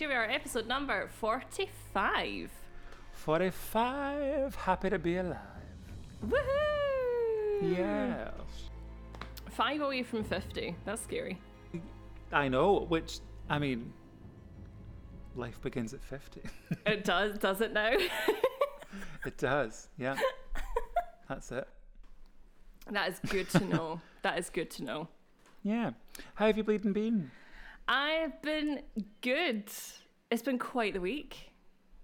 here we are, episode number 45. 45. Happy to be alive. Woohoo! Yes. Five away from 50. That's scary. I know, which, I mean, life begins at 50. It does, does it now? it does, yeah. That's it. that is good to know. that is good to know. Yeah. How have you bleeding been? I've been good. It's been quite the week.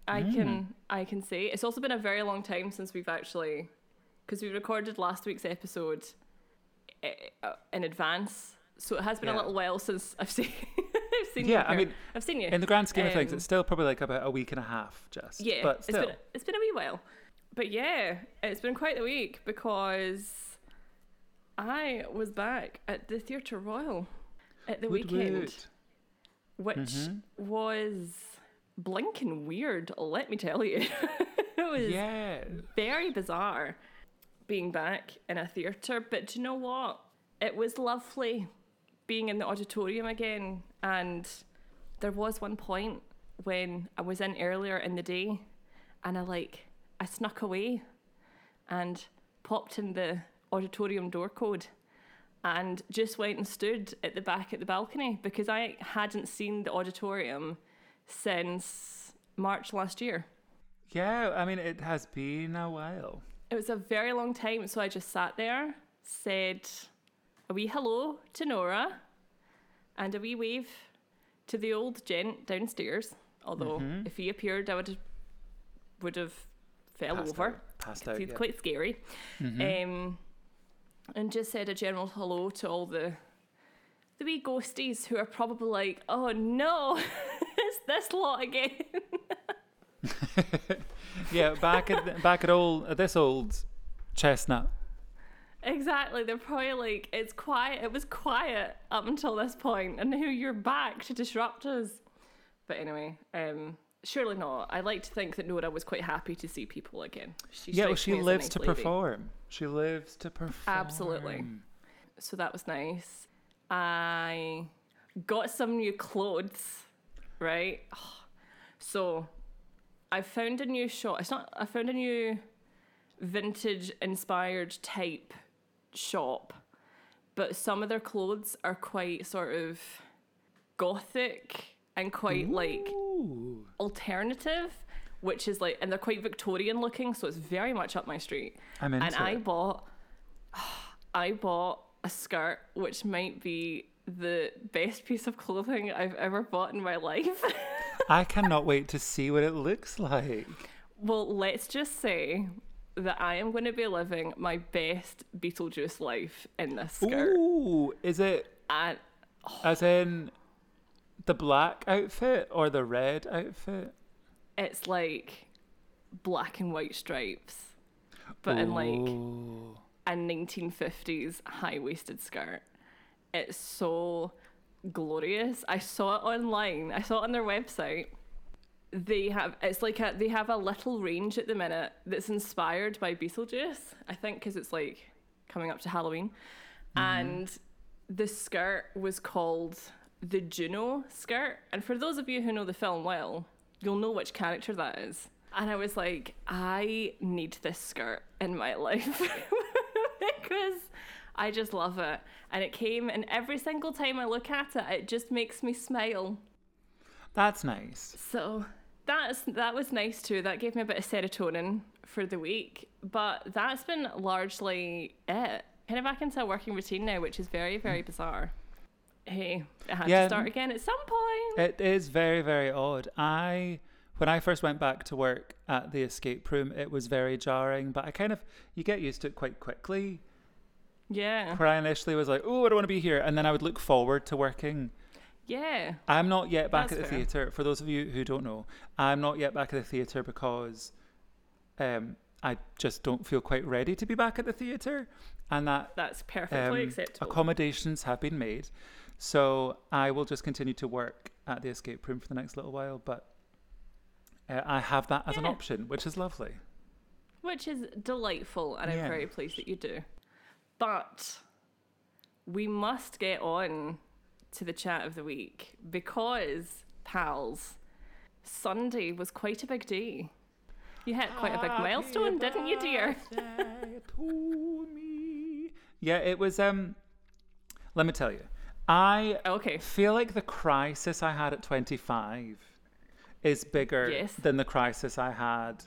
I can I can say it's also been a very long time since we've actually because we recorded last week's episode eh, uh, in advance, so it has been a little while since I've seen I've seen Yeah, you. I mean, I've seen you In the grand scheme of things, Um, it's still probably like about a week and a half, just. Yeah, But it's still. been it's been a wee while, but yeah, it's been quite the week because I was back at the Theatre Royal at the weekend. Which Mhm. was blinking weird. Let me tell you, it was Yeah. very bizarre being back in a theatre. But do you know what? It was lovely being in the auditorium again. And there was one point when I was in earlier in the day and I like, I snuck away and popped in the auditorium door code and just went and stood at the back at the balcony because I hadn't seen the auditorium since March last year. Yeah, I mean, it has been a while. It was a very long time, so I just sat there, said a wee hello to Nora, and a wee wave to the old gent downstairs. Although Mhm. if he appeared, I would would have fell Passed over. out. Passed out. It's yeah. quite scary. Mhm. Um, and just said a general hello to all the the wee ghosties who are probably like, "Oh no, it's this lot again." yeah, back at back at old at this old chestnut. Exactly. They're probably like, it's quiet. It was quiet up until this point, and now you're back to disrupt us. But anyway, um, surely not. I like to think that Nora was quite happy to see people again. She yeah, well, she me as a lives nice to lady. perform. She lives to perform. Absolutely. So that was nice. I got some new clothes, right? Ah. So I found a new shop. It's not. I found a new vintage inspired type shop, but some of their clothes are quite sort of gothic and quite like Ooh. Alternative, which is like, and they're quite Victorian looking, so it's very much up my street. I'm into and I it. bought, I bought a skirt which might be the best piece of clothing I've ever bought in my life. I cannot wait to see what it looks like. well, let's just say that I am going to be living my best Beetlejuice life in this skirt. Ooh, is it And as in the black outfit or the red outfit? it's like black and white stripes, but in like oh. a 1950s high waisted skirt. It's so glorious. I saw it online. I saw it on their website. They have it's like a, they have a little range at the minute that's inspired by Beetlejuice. I think because it's like coming up to Halloween, mm-hmm. and the skirt was called the Juno skirt. And for those of you who know the film well, you'll know which character that is. And I was like, I need this skirt in my life because I just love it. And it came, and every single time I look at it, it just makes me smile. That's nice. So that's that was nice too. That gave me a bit of serotonin for the week. But that's been largely it. Kind of back into a working routine now, which is very, very mm. bizarre. Hey, it had Yeah. to start again at some point. It is very, very odd. I when I first went back to work at the escape room, it was very jarring, but I kind of you get used to it quite quickly. yeah. Where I initially was like, "Oh, I don't want to be here," and then I would look forward to working. Yeah. I'm not yet back That's at the fair. theatre. For those of you who don't know, I'm not yet back at the theatre because um, I just don't feel quite ready to be back at the theatre, and that That's perfectly um, acceptable. accommodations have been made. So I will just continue to work at the escape room for the next little while, but uh, I have that as an option, which is lovely. which is delightful, and I'm very pleased that you do. But we must get on to the chat of the week because, pals, Sunday was quite a big day. You hit quite a big milestone, didn't you, dear? yeah, it was. Um, let me tell you, I Okay. feel like the crisis I had at 25 is bigger Yes. than the crisis I had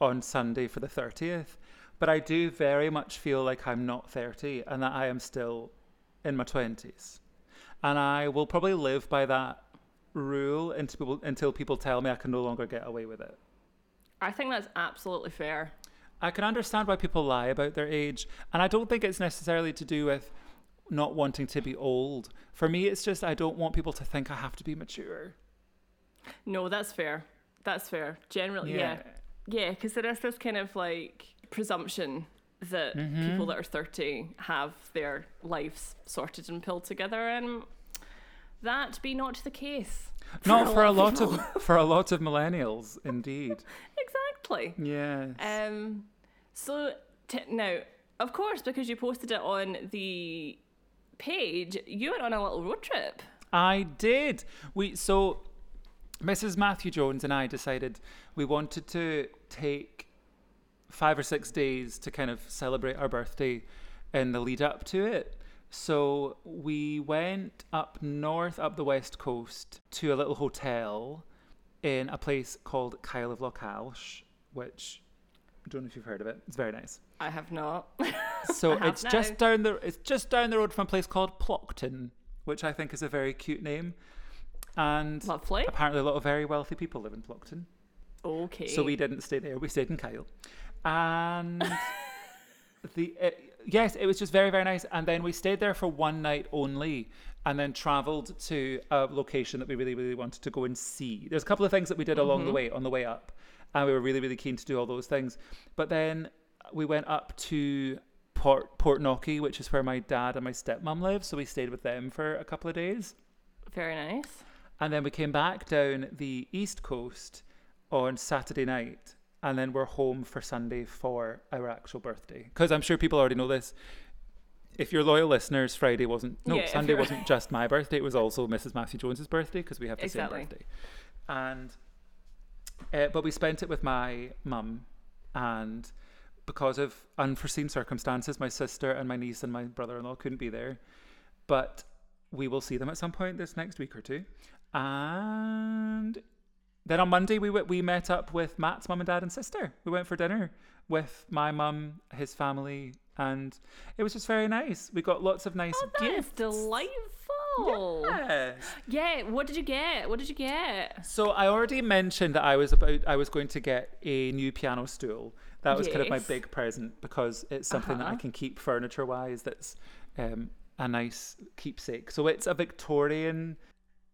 on Sunday for the 30th. But I do very much feel like I'm not 30 and that I am still in my 20s. And I will probably live by that rule until people, until people tell me I can no longer get away with it. I think that's absolutely fair. I can understand why people lie about their age, and I don't think it's necessarily to do with not wanting to be old. For me, it's just I don't want people to think I have to be mature. No, that's fair. That's fair. Generally, yeah. Yeah, because there is this kind of like presumption that Mm-hmm. people that are 30 have their lives sorted and pulled together, and that be not the case. Not for a lot people. of for a lot of millennials, indeed. Exactly. Yes. Um, so t- now, of course, because you posted it on the page, you went on a little road trip. I did. We so Mrs. Matthew Jones and I decided we wanted to take five or six days to kind of celebrate our birthday in the lead up to it. So we went up north, up the west coast, to a little hotel in a place called Kyle of Lochalsh, which don't know if you've heard of it. It's very nice. I have not. So have it's just down the it's just down the road from a place called Plockton, which I think is a very cute name. And Lovely. apparently a lot of very wealthy people live in Plockton. Okay. So we didn't stay there. We stayed in Kyle. And the uh, yes, it was just very very nice. And then we stayed there for one night only, and then travelled to a location that we really really wanted to go and see. There's a couple of things that we did along the way on the way up, and we were really really keen to do all those things. But then we went up to Port Portknockie, which is where my dad and my stepmom live. So we stayed with them for a couple of days. Very nice. And then we came back down the east coast on Saturday night, and then we're home for Sunday for our actual birthday. Because I'm sure people already know this. If you're loyal listeners, Friday wasn't no Yeah, Sunday wasn't just my birthday; it was also Mrs. Matthew Jones's birthday because we have the Exactly. same birthday. And uh, but we spent it with my mum, and because of unforeseen circumstances, my sister and my niece and my brother-in-law couldn't be there. But we will see them at some point this next week or two. And then on Monday we w- we met up with Matt's mum and dad and sister. We went for dinner with my mum, his family, and it was just very nice. We got lots of nice Oh, that is gifts. Delightful. Yes. Yeah. What did you get? What did you get? So I already mentioned that I was about I was going to get a new piano stool. That was kind of my big present because it's something that I Uh-huh. can keep furniture wise. That's um, a nice keepsake. So it's a Victorian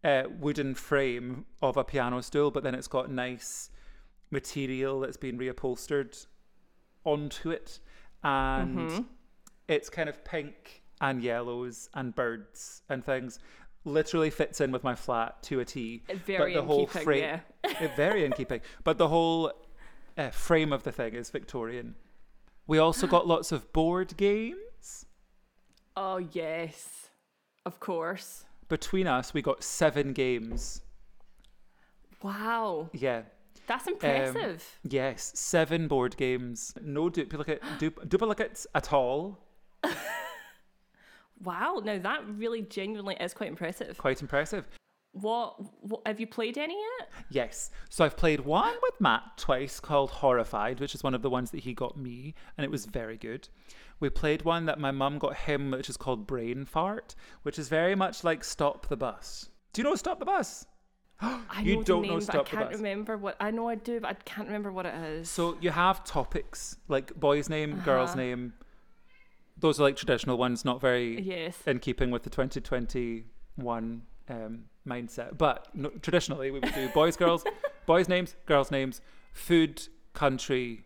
uh, wooden frame of a piano stool, but then it's got nice material that's been reupholstered onto it, and Mhm. it's kind of pink and yellows and birds and things. Literally fits in with my flat to a T. Very but the in whole keeping, frame, yeah. very in keeping. But the whole uh, frame of the thing is Victorian. We also got lots of board games. Oh yes, of course. Between us, we got seven games. Wow, Yeah. that's Um, impressive. Yes, seven board games. No duplicate du- duplicates at all. wow. Now that really genuinely is quite impressive. Quite impressive. What, what have you played any yet? Yes. So I've played one with Matt twice called Horrified, which is one of the ones that he got me, and it was very good. We played one that my mum got him, which is called Brain Fart, which is very much like Stop the Bus. Do you know Stop the Bus? I You know don't the know name, I Stop the can't remember what. I know I do, but I can't remember what it is. So you have topics like boy's name, girl's Uh-huh. name. Those are like traditional ones, not very yes. in keeping with the 2021 um, mindset. But no, traditionally, we would do boys, girls, boys' names, girls' names, food, country,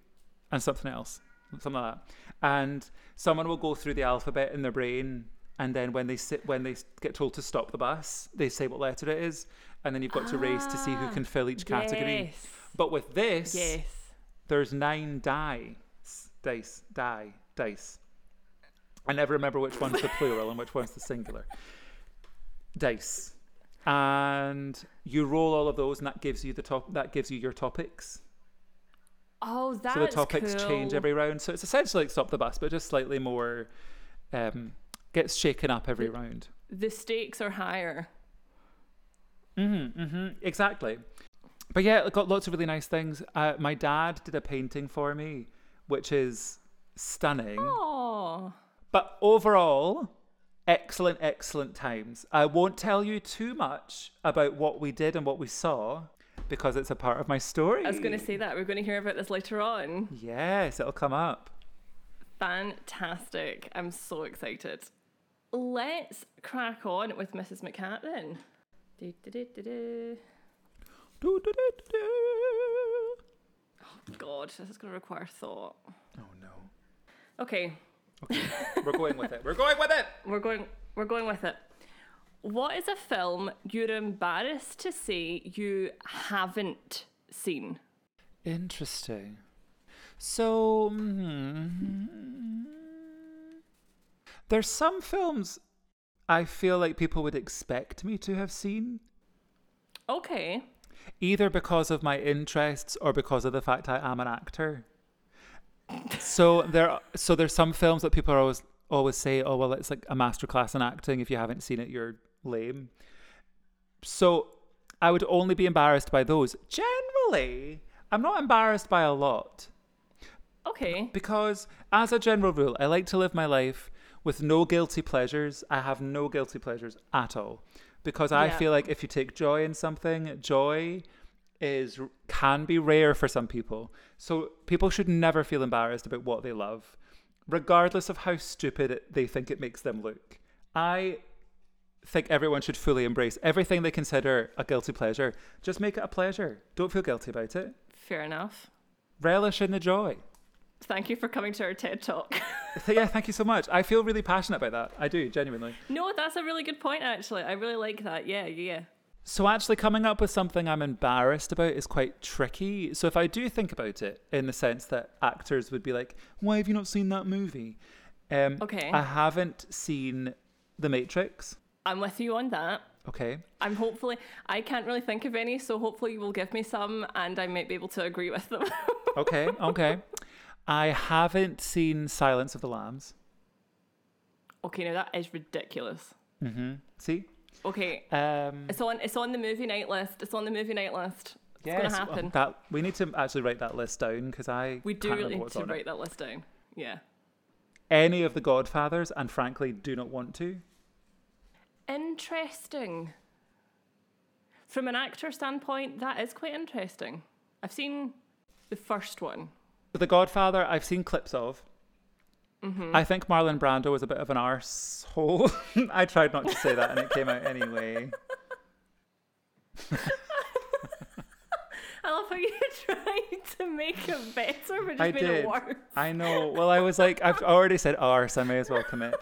and something else, something like that. And someone will go through the alphabet in their brain, and then when they sit, when they get told to stop the bus, they say what letter it is, and then you've got to race to see who Ah, can fill each category. Yes. But with this, Yes. there's nine dice, dice, die, dice. I never remember which one's the plural and which one's the singular. Dice. And you roll all of those and that gives you the top that gives you your topics. Oh, that's so the topics change every round. So it's essentially like stop the bus, but just slightly more um gets shaken up every round. The stakes are higher. Mm-hmm, mm-hmm, exactly. But yeah, it got lots of really nice things. Uh, my dad did a painting for me, which is stunning. Oh, But overall, excellent, excellent times. I won't tell you too much about what we did and what we saw because it's a part of my story. I was going to say that we're going to hear about this later on. Yes, it'll come up. Fantastic! I'm so excited. Let's crack on with Mrs. McCatton. Do, do, do, do, do. Do, do, do, do, do. Oh, God, this is going to require thought. Oh no. Okay, We're going with it. We're going with it. we're going. We're going with it. What is a film you're embarrassed to say you haven't seen? Interesting. So, hmm, there's some films I feel like people would expect me to have seen, Okay. either because of my interests or because of the fact I am an actor. So there, so there's some films that people are always always say, "Oh, well, it's like a masterclass in acting. If you haven't seen it, you're lame." So I would only be embarrassed by those. Generally, I'm not embarrassed by a lot. Okay. Because, as a general rule, I like to live my life with no guilty pleasures. I have no guilty pleasures at all. Because I Yeah. feel like if you take joy in something, joy is can be rare for some people. So people should never feel embarrassed about what they love, regardless of how stupid it, they think it makes them look. I think everyone should fully embrace everything they consider a guilty pleasure. Just make it a pleasure. Don't feel guilty about it. Fair enough. Relish in the joy. Thank you for coming to our TED Talk. Yeah, thank you so much. I feel really passionate about that. I do, genuinely. no, that's a really good point, actually. I really like that. Yeah, yeah. So, actually, coming up with something I'm embarrassed about is quite tricky. So, if I do think about it in the sense that actors would be like, why have you not seen that movie? Um, Okay. I haven't seen The Matrix. I'm with you on that. Okay. I'm hopefully, I can't really think of any, so hopefully you will give me some and I might be able to agree with them. Okay. Okay. I haven't seen Silence of the Lambs. okay, now that is ridiculous. Mm hmm. See? Okay, Um, it's on it's on the movie night list. It's on the movie night list. It's yes, gonna well, happen. that we need to actually write that list down because I we do really need to on it. write that list down. Yeah. any of the Godfathers, and frankly, do not want to. Interesting. From an actor standpoint, that is quite interesting. I've seen the first one. The Godfather, I've seen clips of. Mm-hmm. I think Marlon Brando was a bit of an arsehole. I tried not to say that, and it came out anyway. I love how you tried to make it better, but just I made did. it worse. I know. Well, I was like, I've already said arse. I may as well commit.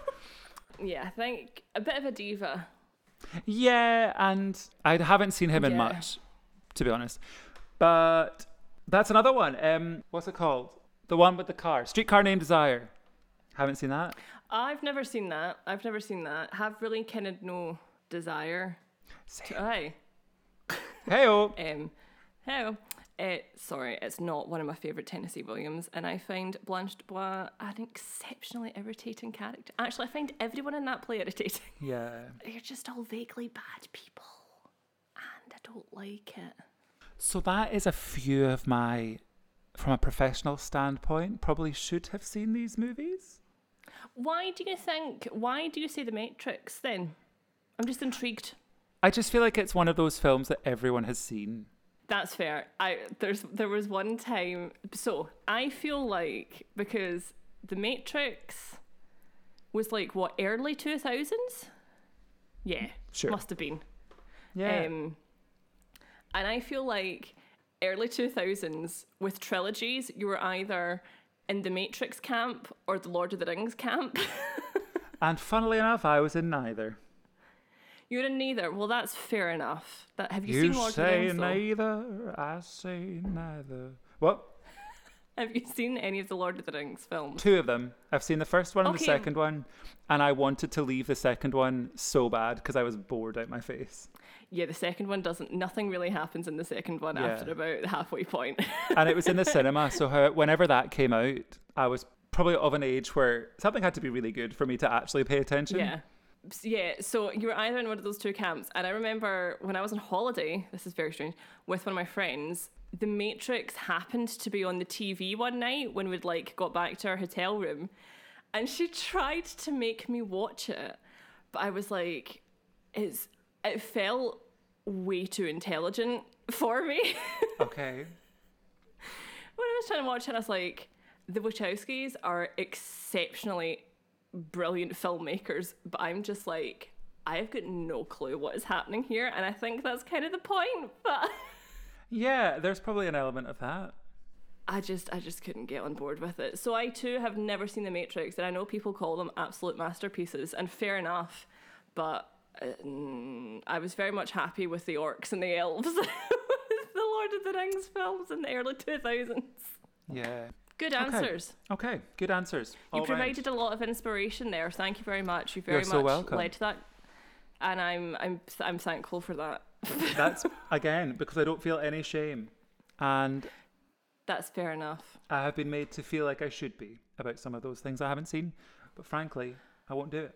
Yeah, I think a bit of a diva. Yeah, and I haven't seen him in much, to be honest. But that's another one. Um, what's it called? The one with the car, Streetcar Named Desire. Haven't seen that. I've never seen that. I've never seen that. Have really kind of no desire. To, aye. Hey, oh. Um, hello. Uh, sorry, it's not one of my favourite Tennessee Williams, and I find Blanche Dubois an exceptionally irritating character. Actually, I find everyone in that play irritating. Yeah. They're just all vaguely bad people, and I don't like it. So that is a few of my, from a professional standpoint, probably should have seen these movies. Why do you think? Why do you say The Matrix then? I'm just intrigued. I just feel like it's one of those films that everyone has seen. That's fair. I there's there was one time so I feel like because The Matrix was like what early two thousands? Yeah. Sure. Must have been. Yeah. Um and I feel like early two thousands with trilogies, you were either in the Matrix camp or the Lord of the Rings camp. and funnily enough, I was in neither. You're in neither. Well, that's fair enough. That have you, You seen Lord of the say Rings? though? neither, I say neither. What? Have you seen any of the Lord of the Rings films? Two of them. I've seen the first one and the second one, and I wanted to leave the second one so bad because I was bored out my face. Yeah, the second one doesn't. Nothing really happens in the second one Yeah. after about the halfway point. and it was in the cinema. So whenever that came out, I was probably of an age where something had to be really good for me to actually pay attention. yeah. Yeah, so you were either in one of those two camps. And I remember when I was on holiday, this is very strange, with one of my friends, The Matrix happened to be on the TV one night when we'd like got back to our hotel room. And she tried to make me watch it. But I was like, it's it felt way too intelligent for me. Okay. when I was trying to watch it, I was like, the Wachowskis are exceptionally brilliant filmmakers, but I'm just like, I've got no clue what is happening here, and I think that's kind of the point. But Yeah, there's probably an element of that. I just, I just couldn't get on board with it. So I too have never seen The Matrix, and I know people call them absolute masterpieces, and fair enough. But uh, mm, I was very much happy with the orcs and the elves, the Lord of the Rings films in the early 2000s. Yeah. Good answers. Okay. Good answers. You All right. provided a lot of inspiration there. Thank you very much. You very You're so much welcome. led to that, and I'm I'm I'm thankful for that. That's again because I don't feel any shame, and That's fair enough. I have been made to feel like I should be about some of those things I haven't seen. But frankly, I won't do it.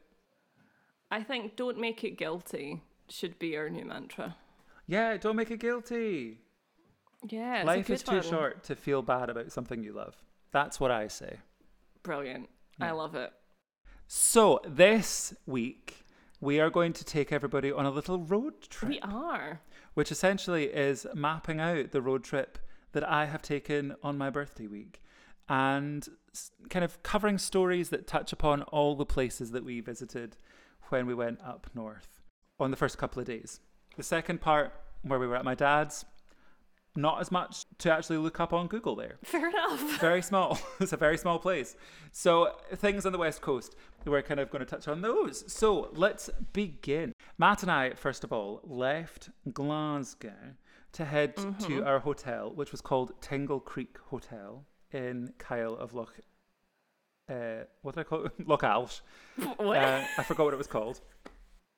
I think don't make it guilty should be our new mantra. Yeah, don't make it guilty. Yeah, Life is too one. short to feel bad about something you love. That's what I say. Brilliant. I love it. So this week we are going to take everybody on a little road trip, We are. which essentially is mapping out the road trip that I have taken on my birthday week and kind of covering stories that touch upon all the places that we visited when we went up north on the first couple of days. The second part, where we were at my dad's, not as much to actually look up on Google there Fair enough. very small. it's a very small place. So things on the west coast, we're kind of going to touch on those. So let's begin. Matt and I, first of all, left Glasgow to head to our hotel, which was called Tingle Creek Hotel in Kyle of Loch. Uh, what did I call it? Loch Alsh. what? Uh, I forgot what it was called.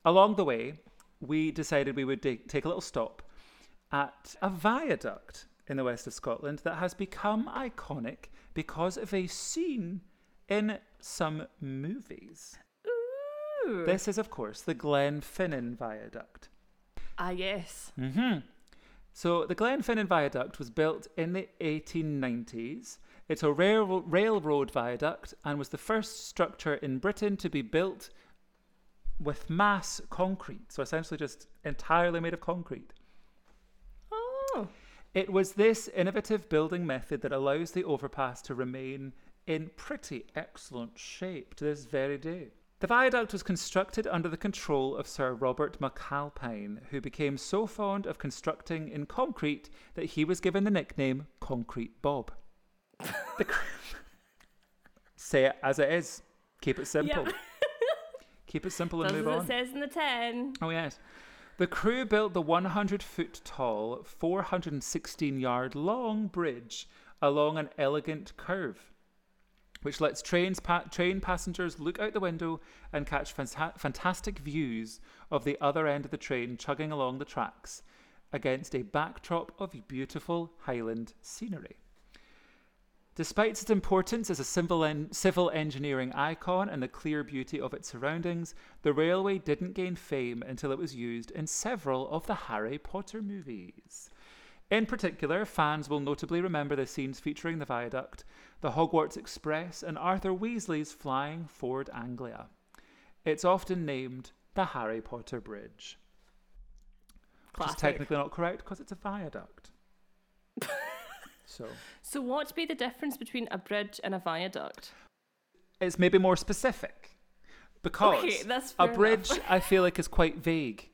Along the way, we decided we would take a little stop at a viaduct in the west of Scotland that has become iconic because of a scene in some movies. Ooh. This is, of course, the Glenfinnan Viaduct. ah yes. Mm-hmm. So the Glenfinnan Viaduct was built in the 1890s. It's a rail- railroad viaduct and was the first structure in Britain to be built with mass concrete. So essentially just entirely made of concrete. Oh. It was this innovative building method that allows the overpass to remain in pretty excellent shape to this very day. The viaduct was constructed under the control of Sir Robert McAlpine, who became so fond of constructing in concrete that he was given the nickname Concrete Bob. The Say it as it is. Keep it simple. Yep. Keep it simple and Does move as on. it says in the ten. Oh, yes. The crew built the 100 foot tall, 416 yard long bridge along an elegant curve, which lets trains pa- train passengers look out the window and catch fanta- fantastic views of the other end of the train chugging along the tracks against a backdrop of beautiful Highland scenery. Despite its importance as a civil, en- civil engineering icon and the clear beauty of its surroundings, the railway didn't gain fame until it was used in several of the Harry Potter movies. In particular, fans will notably remember the scenes featuring the viaduct, the Hogwarts Express, and Arthur Weasley's flying Ford Anglia. It's often named the Harry Potter Bridge, which is Classic. technically not correct because it's a viaduct. so. So what would be the difference between a bridge and a viaduct? it's maybe more specific because Okay, that's a bridge. I feel like is quite vague.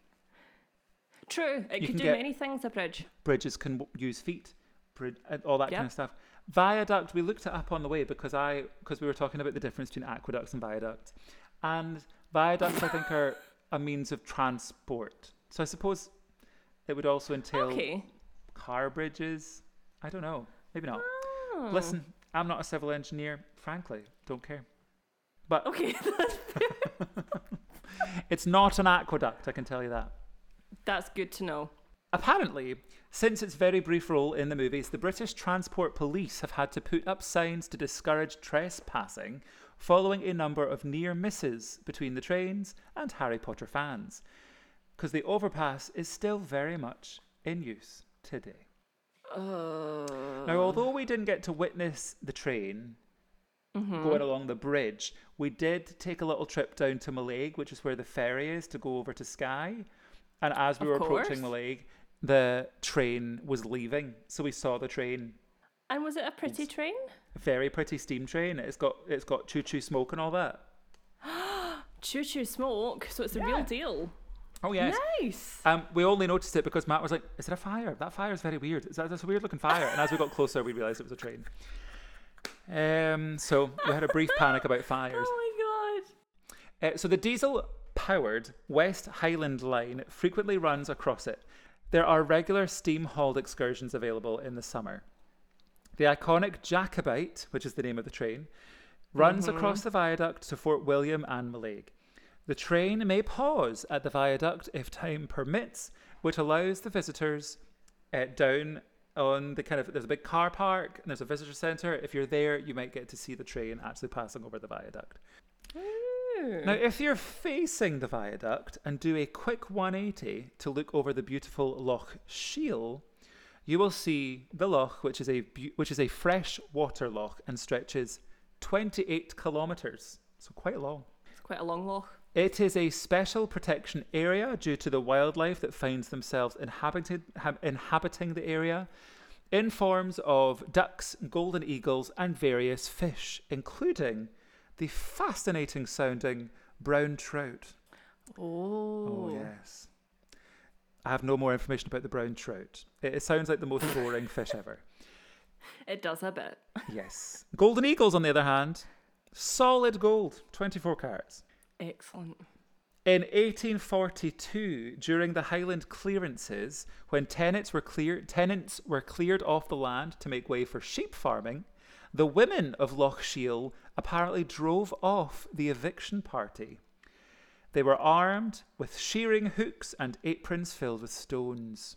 True. It You could can do many things. A bridge. Bridges can w- use feet, brid- and all that kind of stuff. Viaduct, we looked it up on the way because I because we were talking about the difference between aqueducts and viaducts, and viaducts I think are a means of transport. So I suppose it would also entail Okay. car bridges. I don't know, maybe not. Oh. Listen, I'm not a civil engineer, frankly, don't care. But Okay, it's not an aqueduct, I can tell you that. that's good to know. Apparently, since its very brief role in the movies, the British Transport Police have had to put up signs to discourage trespassing following a number of near misses between the trains and Harry Potter fans. Because the overpass is still very much in use today. Uh, Now, although we didn't get to witness the train going along the bridge, we did take a little trip down to Mallaig, which is where the ferry is to go over to Skye. And as we Of were approaching course. The train was leaving. So we saw the train. and was it a pretty train? Very pretty steam train. It's got it's got choo choo smoke and all that. Choo choo smoke, so it's a Yeah. real deal. Oh yes. Nice. Um, we only noticed it because Matt was like, "Is it a fire? That fire is very weird. Is that that's a weird looking fire?" And as we got closer, we realised it was a train. Um, so we had a brief panic about fires. Oh my god. Uh, so the diesel powered West Highland line frequently runs across it. There are regular steam hauled excursions available in the summer. The iconic Jacobite, which is the name of the train, runs across the viaduct to Fort William and Mallaig. The train may pause at the viaduct if time permits, which allows the visitors uh, down on the kind of there's a big car park and there's a visitor centre. If you're there, you might get to see the train actually passing over the viaduct. Now, if you're facing the viaduct and do a quick 180 to look over the beautiful Loch Shiel, you will see the loch, which is a beau- which is a fresh water loch and stretches 28 kilometers, so quite long. It's quite a long loch. It is a special protection area due to the wildlife that finds themselves inhabited, ha- inhabiting the area in forms of ducks, golden eagles, and various fish, including the fascinating sounding brown trout. Oh. Oh, yes. I have no more information about the brown trout. It, it sounds like the most boring fish ever. It does a bit. Yes. Golden eagles, on the other hand, solid gold, 24 carats. Excellent. In 1842, during the Highland clearances, when tenants were cleared, tenants were cleared off the land to make way for sheep farming, the women of Loch Shiel apparently drove off the eviction party. They were armed with shearing hooks and aprons filled with stones.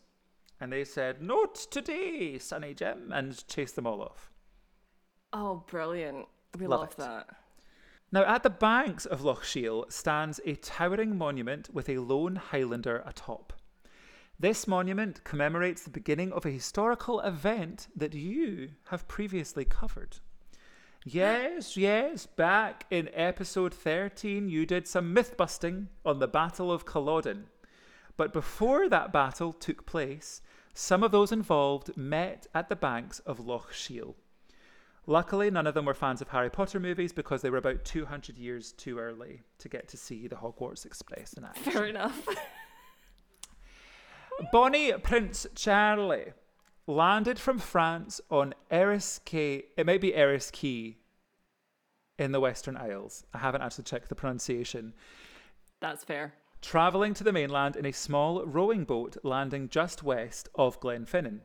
And they said, Not today, Sonny Jim, and chased them all off. Oh, brilliant. We Love love, that. Now, at the banks of Loch Shiel stands a towering monument with a lone Highlander atop. This monument commemorates the beginning of a historical event that you have previously covered. Yes, yes, back in episode 13, you did some myth busting on the Battle of Culloden. But before that battle took place, some of those involved met at the banks of Loch Shiel. Luckily, none of them were fans of Harry Potter movies because they were about 200 years too early to get to see the Hogwarts Express in action. Fair enough. Bonnie Prince Charlie landed from France on Eriskay. It might be Eriskay in the Western Isles. I haven't actually checked the pronunciation. That's fair. Travelling to the mainland in a small rowing boat landing just west of Glenfinnan.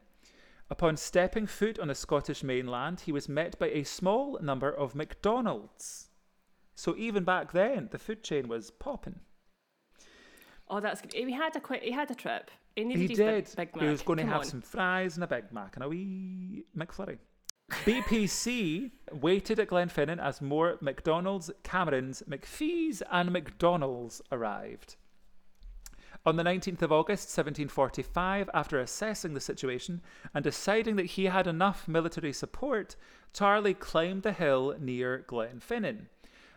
Upon stepping foot on the Scottish mainland, he was met by a small number of McDonald's. So even back then, the food chain was popping. Oh, that's good. He had a quick. He had a trip. He needed He did. Big, big Mac. he was going to have on. some fries and a Big Mac and a wee McFlurry. BPC waited at Glenfinnan as more McDonald's, Camerons, McPhee's, and McDonald's arrived. On the 19th of August 1745, after assessing the situation and deciding that he had enough military support, Charlie climbed the hill near Glenfinnan.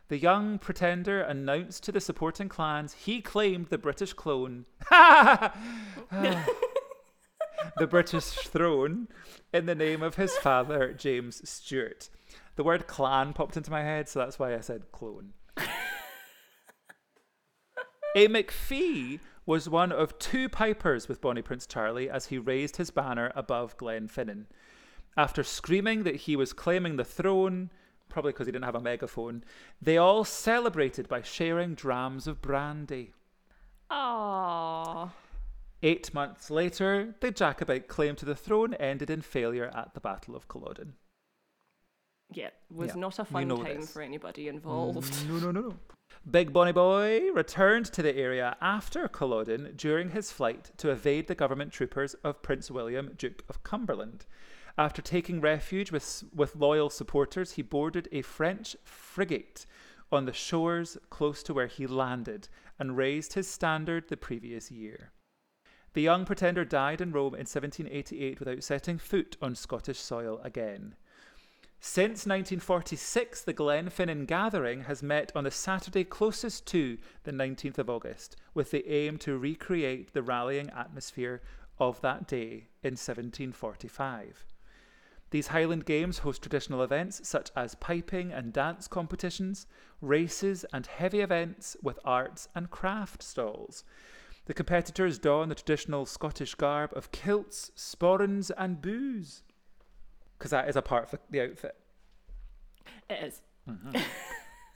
The young pretender announced to the supporting clans he claimed the British clone, the British throne, in the name of his father, James Stuart. The word clan popped into my head, so that's why I said clone. A McPhee was one of two pipers with Bonnie Prince Charlie as he raised his banner above Glenfinnan. After screaming that he was claiming the throne, probably because he didn't have a megaphone, they all celebrated by sharing drams of brandy. Aww. Eight months later, the Jacobite claim to the throne ended in failure at the Battle of Culloden. yeah, was Yeah, not a fun know time this. for anybody involved. No, no, no, no. Big Bonnie Boy returned to the area after Culloden during his flight to evade the government troopers of Prince William, Duke of Cumberland. After taking refuge with, with loyal supporters, he boarded a French frigate on the shores close to where he landed and raised his standard the previous year. The young pretender died in Rome in 1788 without setting foot on Scottish soil again. Since 1946, the Glenfinnan Gathering has met on the Saturday closest to the 19th of August, with the aim to recreate the rallying atmosphere of that day in 1745. These Highland Games host traditional events such as piping and dance competitions, races, and heavy events with arts and craft stalls. The competitors don the traditional Scottish garb of kilts, sporrans, and boos because that is a part of the, the outfit. It is. Mm-hmm.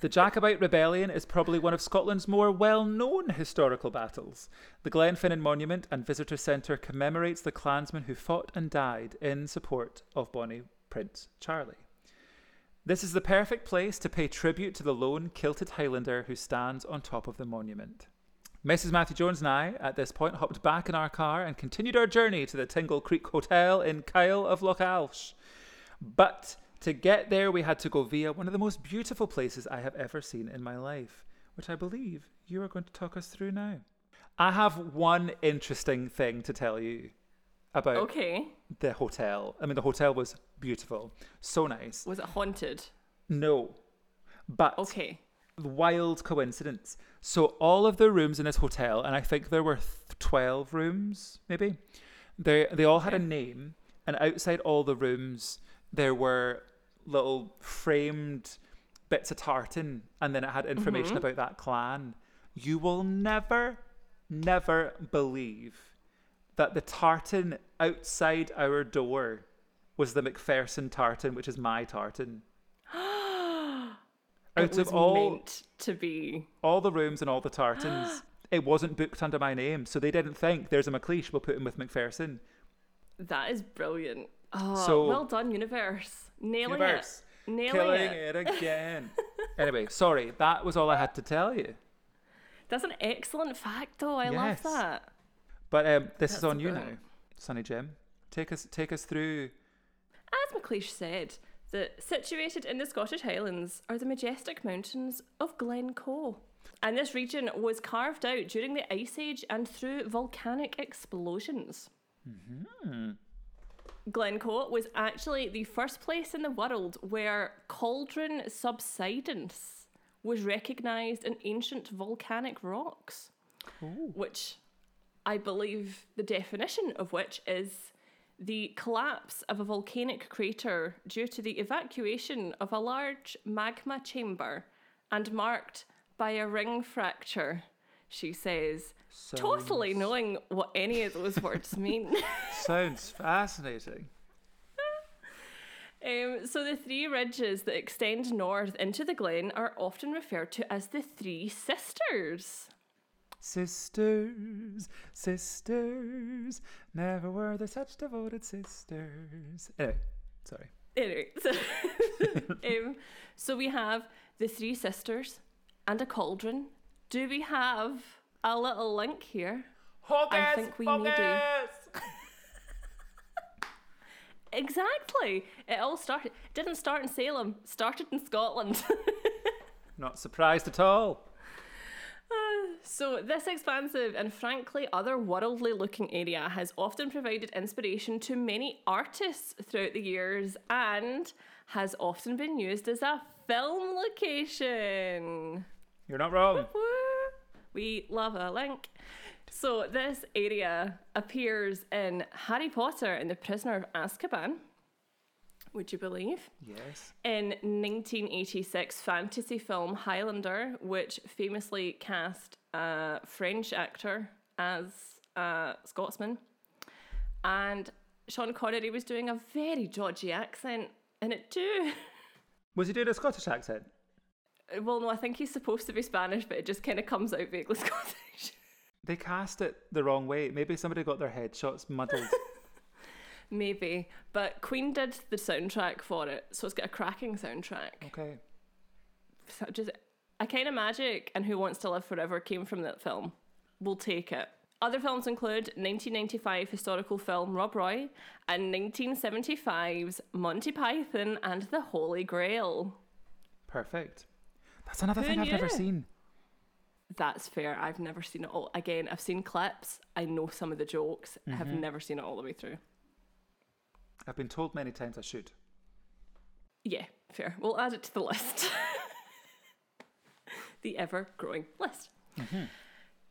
The Jacobite Rebellion is probably one of Scotland's more well known historical battles. The Glenfinnan Monument and Visitor Centre commemorates the clansmen who fought and died in support of Bonnie Prince Charlie. This is the perfect place to pay tribute to the lone kilted Highlander who stands on top of the monument. Mrs. Matthew Jones and I, at this point, hopped back in our car and continued our journey to the Tingle Creek Hotel in Kyle of Loch Alsh. But to get there, we had to go via one of the most beautiful places I have ever seen in my life, which I believe you are going to talk us through now. I have one interesting thing to tell you about Okay. the hotel. I mean, the hotel was beautiful, so nice. Was it haunted? No, but Okay. wild coincidence. So all of the rooms in this hotel, and I think there were twelve rooms, maybe. They they all had a name, and outside all the rooms there were little framed bits of tartan, and then it had information Mhm. about that clan. You will never, never believe that the tartan outside our door was the McPherson tartan, which is my tartan. it Out was of all meant to be. all the rooms and all the tartans, it wasn't booked under my name, so they didn't think there's a McLeish. We'll put him with McPherson. That is brilliant. Oh, So- well done, universe. Nailing Universe, it. Nailing killing it. it again. anyway, sorry, that was all I had to tell you. That's an excellent fact, though. I Yes. love that. But um, this is on you now. Sonny Jim. Take us, take us through. As MacLeish said, the situated in the Scottish Highlands are the majestic mountains of Glencoe. And this region was carved out during the Ice Age and through volcanic explosions. Glencoe was actually the first place in the world where cauldron subsidence was recognised in ancient volcanic rocks, which I believe the definition of which is the collapse of a volcanic crater due to the evacuation of a large magma chamber and marked by a ring fracture. She says, totally knowing what any of those words mean. Sounds fascinating. Um, so the three ridges that extend north into the glen are often referred to as the Three Sisters. Sisters, sisters, never were there such devoted sisters. Anyway, sorry. Anyway, so, um, so we have the Three Sisters and a cauldron. Do we have a little link here? I think we may do. Exactly. It all started. Didn't start in Salem. Started in Scotland. Not surprised at all. Uh, so, this expansive and frankly otherworldly looking area has often provided inspiration to many artists throughout the years and has often been used as a film location. You're not wrong. Woo! We love a link. So, this area appears in Harry Potter and the Prisoner of Azkaban. Would you believe? Yes. in 1986 fantasy film Highlander, which famously cast a French actor as a Scotsman. And Sean Connery was doing a very dodgy accent in it too. Was he doing a Scottish accent? Uh, well, no, I think he's supposed to be Spanish, but it just kind of comes out vaguely Scottish. They cast it the wrong way. Maybe somebody got their headshots muddled. Maybe. But Queen did the soundtrack for it, so it's got a cracking soundtrack. Okay. Such as A Kind of Magic and Who Wants to Live Forever came from that film. We'll take it. Other films include 1995 historical film Rob Roy and 1975's Monty Python and the Holy Grail. Perfect. That's another Who thing I've never seen. That's fair. I've never seen it all. Again, I've seen clips. I know some of the jokes. I have never seen it all the way through. I've been told many times I should. Yeah, fair. We'll add it to the list. the ever growing list.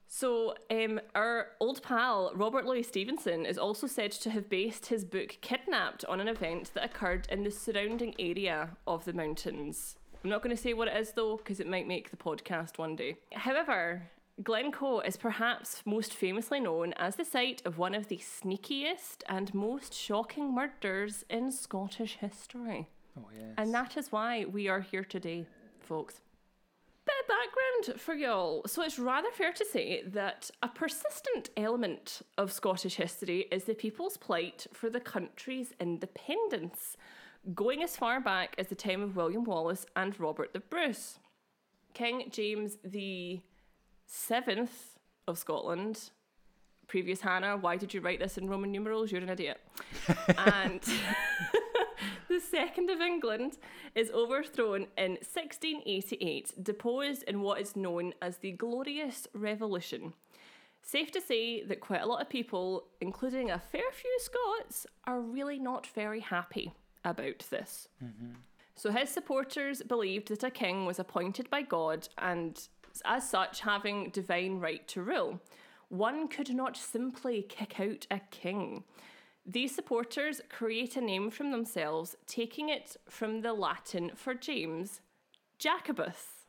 So, um, our old pal Robert Louis Stevenson is also said to have based his book Kidnapped on an event that occurred in the surrounding area of the mountains. I'm not going to say what it is though, because it might make the podcast one day. However, Glencoe is perhaps most famously known as the site of one of the sneakiest and most shocking murders in Scottish history. Oh yes. And that is why we are here today, folks. Bit of background for y'all. So it's rather fair to say that a persistent element of Scottish history is the people's plight for the country's independence, going as far back as the time of William Wallace and Robert the Bruce. King James the Seventh of Scotland, previous Hannah, why did you write this in Roman numerals? You're an idiot. and the Second of England is overthrown in 1688, deposed in what is known as the Glorious Revolution. Safe to say that quite a lot of people, including a fair few Scots, are really not very happy about this. Mm-hmm. So his supporters believed that a king was appointed by God and, as such, having divine right to rule. One could not simply kick out a king. These supporters create a name from themselves, taking it from the Latin for James, Jacobus.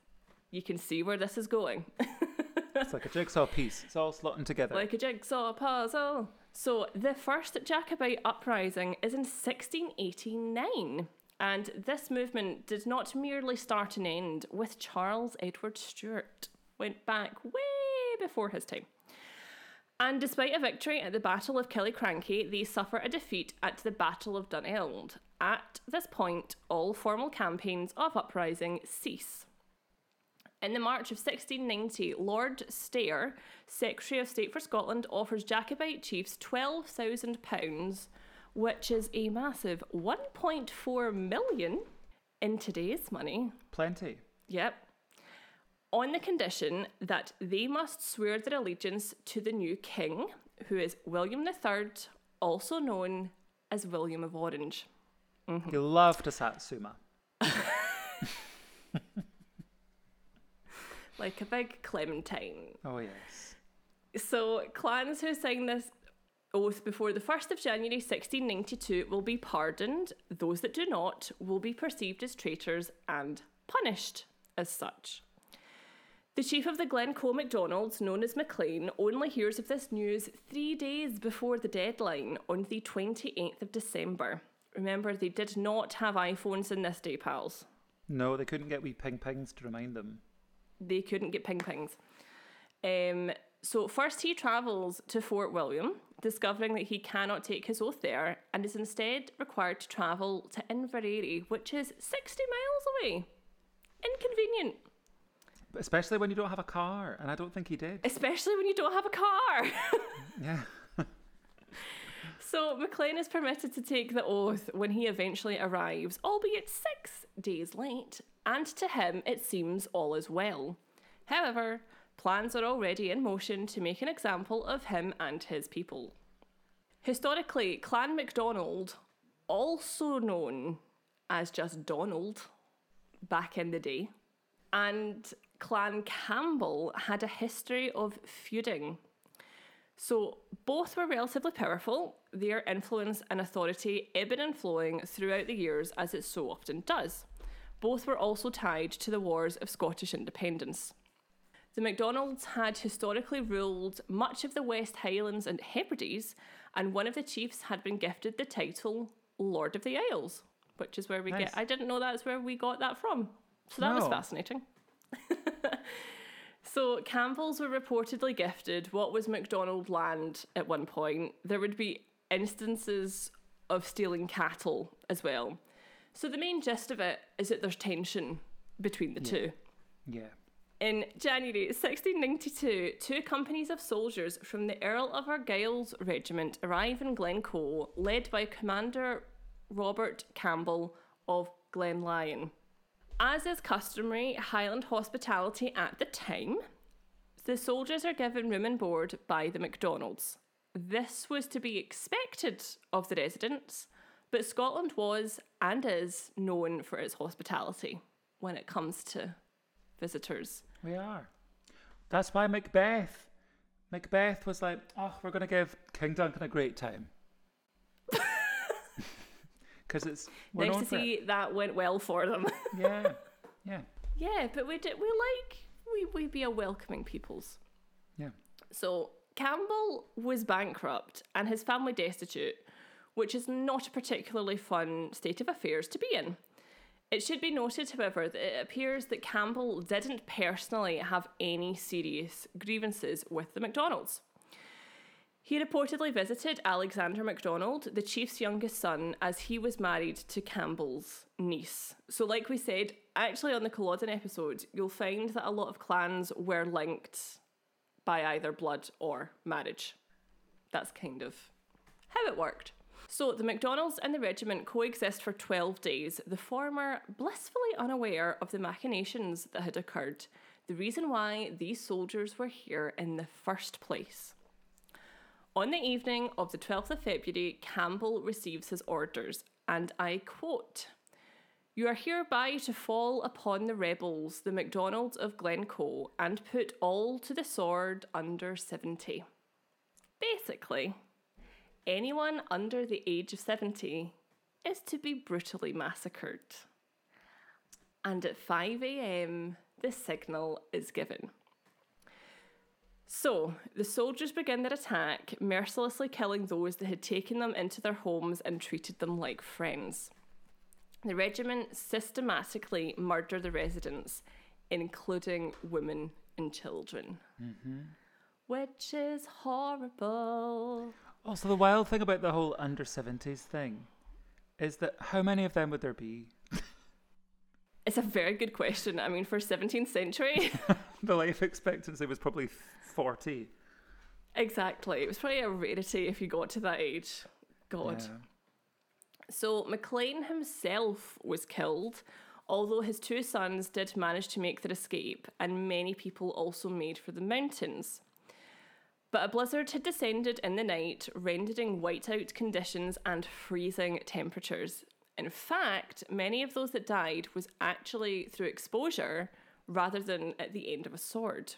You can see where this is going. it's like a jigsaw piece. It's all slotting together. like a jigsaw puzzle. So the first Jacobite uprising is in 1689. And this movement did not merely start and end with Charles Edward Stuart. Went back way before his time. And despite a victory at the Battle of Killiecrankie, they suffer a defeat at the Battle of Dunkeld. At this point, all formal campaigns of uprising cease. In the March of 1690, Lord Stair, Secretary of State for Scotland, offers Jacobite chiefs £12,000, which is a massive 1.4 million in today's money. Plenty. Yep. On the condition that they must swear their allegiance to the new king, who is William III, also known as William of Orange. Mm-hmm. You loved a Satsuma. Like a big clementine. Oh yes. So, clans who sign this oath before the 1st of January 1692 will be pardoned. Those that do not will be perceived as traitors and punished as such. The chief of the Glencoe MacDonalds, known as MacLean, only hears of this news three days before the deadline on the 28th of December. Remember, they did not have iPhones in this day, pals. No, they couldn't get wee ping pings to remind them. They couldn't get ping pings. Um, so first he travels to Fort William, discovering that he cannot take his oath there, and is instead required to travel to Inveraray, which is 60 miles away. Inconvenient, Especially when you don't have a car, and I don't think he did. especially when you don't have a car. Yeah. So McLean is permitted to take the oath when he eventually arrives, albeit six days late, and to him it seems all is well. However, plans are already in motion to make an example of him and his people. Historically, Clan MacDonald, also known as just Donald back in the day, and Clan Campbell had a history of feuding so both were relatively powerful, their influence and authority ebbing and flowing throughout the years as it so often does. Both were also tied to the wars of Scottish independence. The MacDonalds had historically ruled much of the West Highlands and Hebrides, and one of the chiefs had been gifted the title Lord of the Isles, which is where we Nice. get. I didn't know that's where we got that from. So that was fascinating. So Campbells were reportedly gifted what was MacDonald land at one point. There would be instances of stealing cattle as well. So the main gist of it is that there's tension between the two. Yeah. In January 1692, two companies of soldiers from the Earl of Argyll's regiment arrive in Glencoe, led by Commander Robert Campbell of Glenlyon. As is customary Highland hospitality at the time, the soldiers are given room and board by the MacDonalds. This was to be expected of the residents, but Scotland was and is known for its hospitality when it comes to visitors. We are. That's why Macbeth. Macbeth was like, oh, we're going to give King Duncan a great time. Because it's nice to for it. see that went well for them. Yeah, yeah, yeah, but we did, we like we we be a welcoming peoples. yeah. So Campbell was bankrupt and his family destitute, which is not a particularly fun state of affairs to be in. It should be noted, however, that it appears that Campbell didn't personally have any serious grievances with the MacDonalds. He reportedly visited Alexander MacDonald, the chief's youngest son, as he was married to Campbell's niece. So, like we said, actually on the Culloden episode, you'll find that a lot of clans were linked by either blood or marriage. That's kind of how it worked. So the MacDonalds and the regiment coexist for 12 days, the former blissfully unaware of the machinations that had occurred, the reason why these soldiers were here in the first place. On the evening of the 12th of February, Campbell receives his orders, and I quote You are hereby to fall upon the rebels, the MacDonalds of Glencoe, and put all to the sword under 70. Basically, anyone under the age of 70 is to be brutally massacred. And at 5 am, the signal is given. So, the soldiers begin their attack, mercilessly killing those that had taken them into their homes and treated them like friends. The regiment systematically murder the residents, including women and children. Mm-hmm. Which is horrible. Also, the wild thing about the whole under 70s thing is that how many of them would there be? It's a very good question. I mean, for 17th century, The life expectancy was probably 40. exactly. It was probably a rarity if you got to that age. God. Yeah. So McLean himself was killed, although his two sons did manage to make their escape, and many people also made for the mountains. But a blizzard had descended in the night, rendering whiteout conditions and freezing temperatures. In fact, many of those that died was actually through exposure rather than at the end of a sword.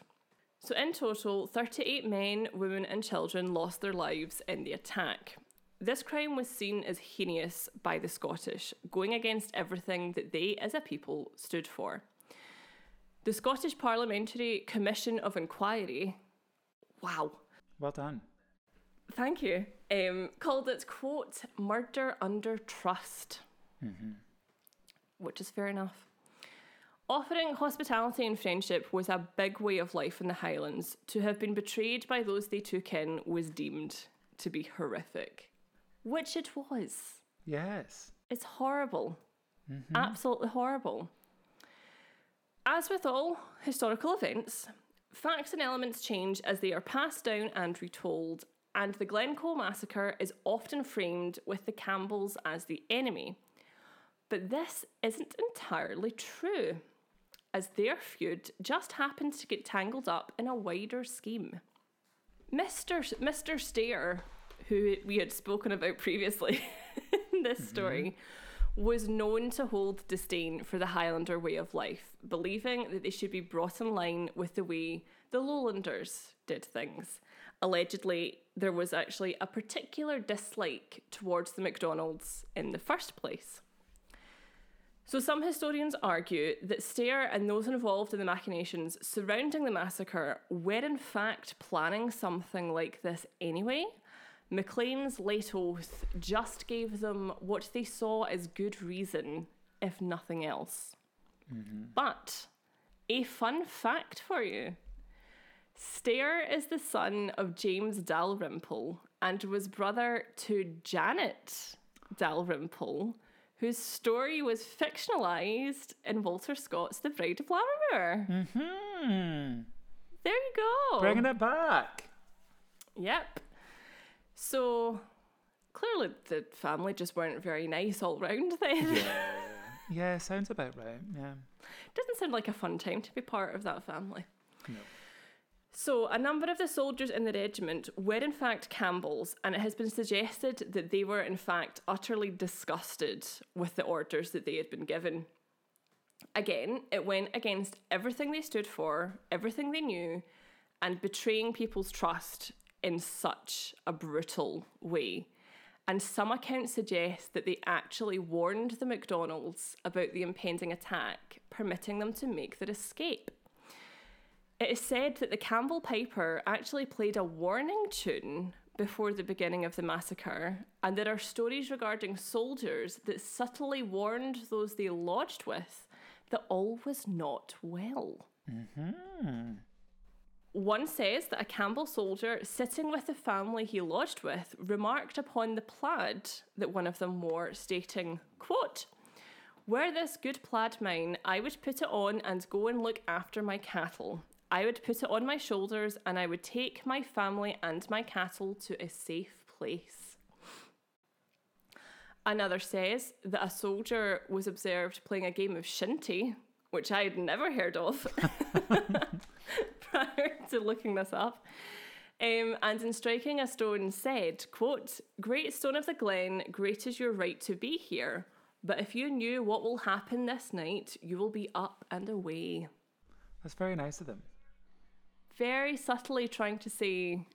So, in total, 38 men, women, and children lost their lives in the attack. This crime was seen as heinous by the Scottish, going against everything that they as a people stood for. The Scottish Parliamentary Commission of Inquiry, wow, Well done. thank you, um, called it, quote, murder under trust, which is fair enough. Offering hospitality and friendship was a big way of life in the Highlands. To have been betrayed by those they took in was deemed to be horrific, which it was. Yes. It's horrible. Mm-hmm. Absolutely horrible. As with all historical events, facts and elements change as they are passed down and retold, and the Glencoe massacre is often framed with the Campbells as the enemy. But this isn't entirely true, as their feud just happens to get tangled up in a wider scheme. Mr. Mr. Stair, who we had spoken about previously in this mm-hmm. story, was known to hold disdain for the Highlander way of life, believing that they should be brought in line with the way the Lowlanders did things. Allegedly, there was actually a particular dislike towards the MacDonalds in the first place. So, some historians argue that Stair and those involved in the machinations surrounding the massacre were in fact planning something like this anyway. Maclean's late oath just gave them what they saw as good reason, if nothing else. But a fun fact for you Stair is the son of James Dalrymple and was brother to Janet Dalrymple, whose story was fictionalized in Walter Scott's The Bride of Lammermoor. Hmm. There you go. Bringing it back. Yep. So clearly the family just weren't very nice all round then. Yeah. yeah, sounds about right. Yeah. Doesn't sound like a fun time to be part of that family. No. So, a number of the soldiers in the regiment were in fact Campbells, and it has been suggested that they were in fact utterly disgusted with the orders that they had been given. Again, it went against everything they stood for, everything they knew, and betraying people's trust in such a brutal way. And some accounts suggest that they actually warned the McDonalds about the impending attack, permitting them to make their escape. It is said that the Campbell Piper actually played a warning tune before the beginning of the massacre, and there are stories regarding soldiers that subtly warned those they lodged with that all was not well. Mm-hmm. One says that a Campbell soldier sitting with the family he lodged with remarked upon the plaid that one of them wore, stating, quote, Were this good plaid mine, I would put it on and go and look after my cattle. I would put it on my shoulders and I would take my family and my cattle to a safe place. Another says that a soldier was observed playing a game of shinty, which I had never heard of prior to looking this up. Um, and in striking a stone said, quote, Great stone of the glen, great is your right to be here. But if you knew what will happen this night, you will be up and away. That's very nice of them. Very subtly trying to say,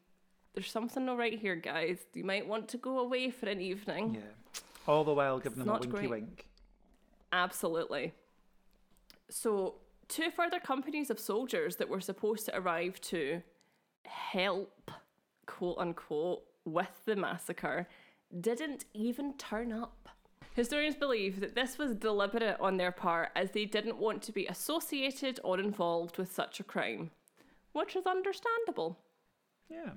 there's something not right here, guys. You might want to go away for an evening. Yeah. All the while giving them a winky great. wink. Absolutely. So, two further companies of soldiers that were supposed to arrive to help, quote unquote, with the massacre didn't even turn up. Historians believe that this was deliberate on their part as they didn't want to be associated or involved with such a crime, which is understandable. Yeah.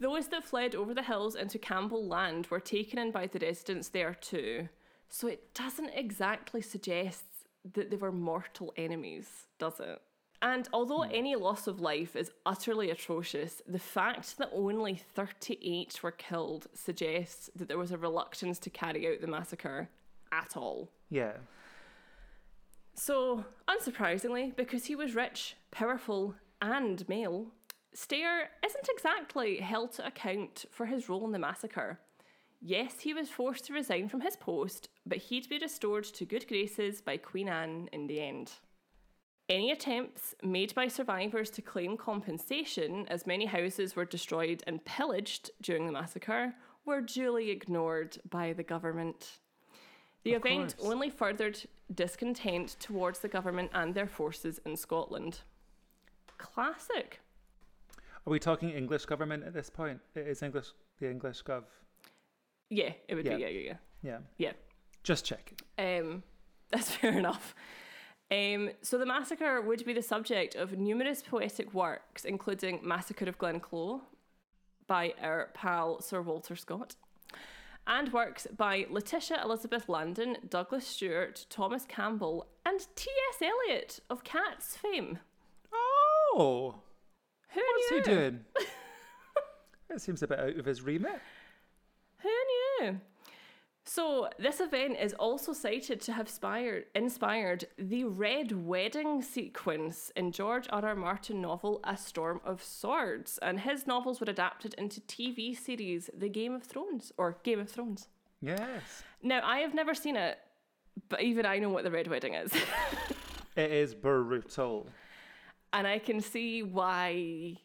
Those that fled over the hills into Campbell land were taken in by the residents there too, so it doesn't exactly suggest that they were mortal enemies, does it? And although hmm. any loss of life is utterly atrocious, the fact that only 38 were killed suggests that there was a reluctance to carry out the massacre at all. Yeah. So, unsurprisingly, because he was rich, powerful, and male, Stair isn't exactly held to account for his role in the massacre. Yes, he was forced to resign from his post, but he'd be restored to good graces by Queen Anne in the end. Any attempts made by survivors to claim compensation, as many houses were destroyed and pillaged during the massacre, were duly ignored by the government. The Of event course. only furthered discontent towards the government and their forces in Scotland. Classic. Are we talking English government at this point? It is English, the English gov. Yeah, it would Yeah. be. Yeah, yeah, yeah. Yeah. Yeah. Just checking. Um, that's fair enough. Um, so the massacre would be the subject of numerous poetic works, including Massacre of Glencoe by our pal Sir Walter Scott, and works by Letitia Elizabeth Landon, Douglas Stewart, Thomas Campbell, and T.S. Eliot of Cats fame. Oh, Who what's knew? he doing? it seems a bit out of his remit. Who knew? So, this event is also cited to have spired, inspired the Red Wedding sequence in George R. R. Martin novel A Storm of Swords, and his novels were adapted into TV series The Game of Thrones, or Game of Thrones. Yes. Now, I have never seen it, but even I know what the Red Wedding is. It is brutal. and I can see why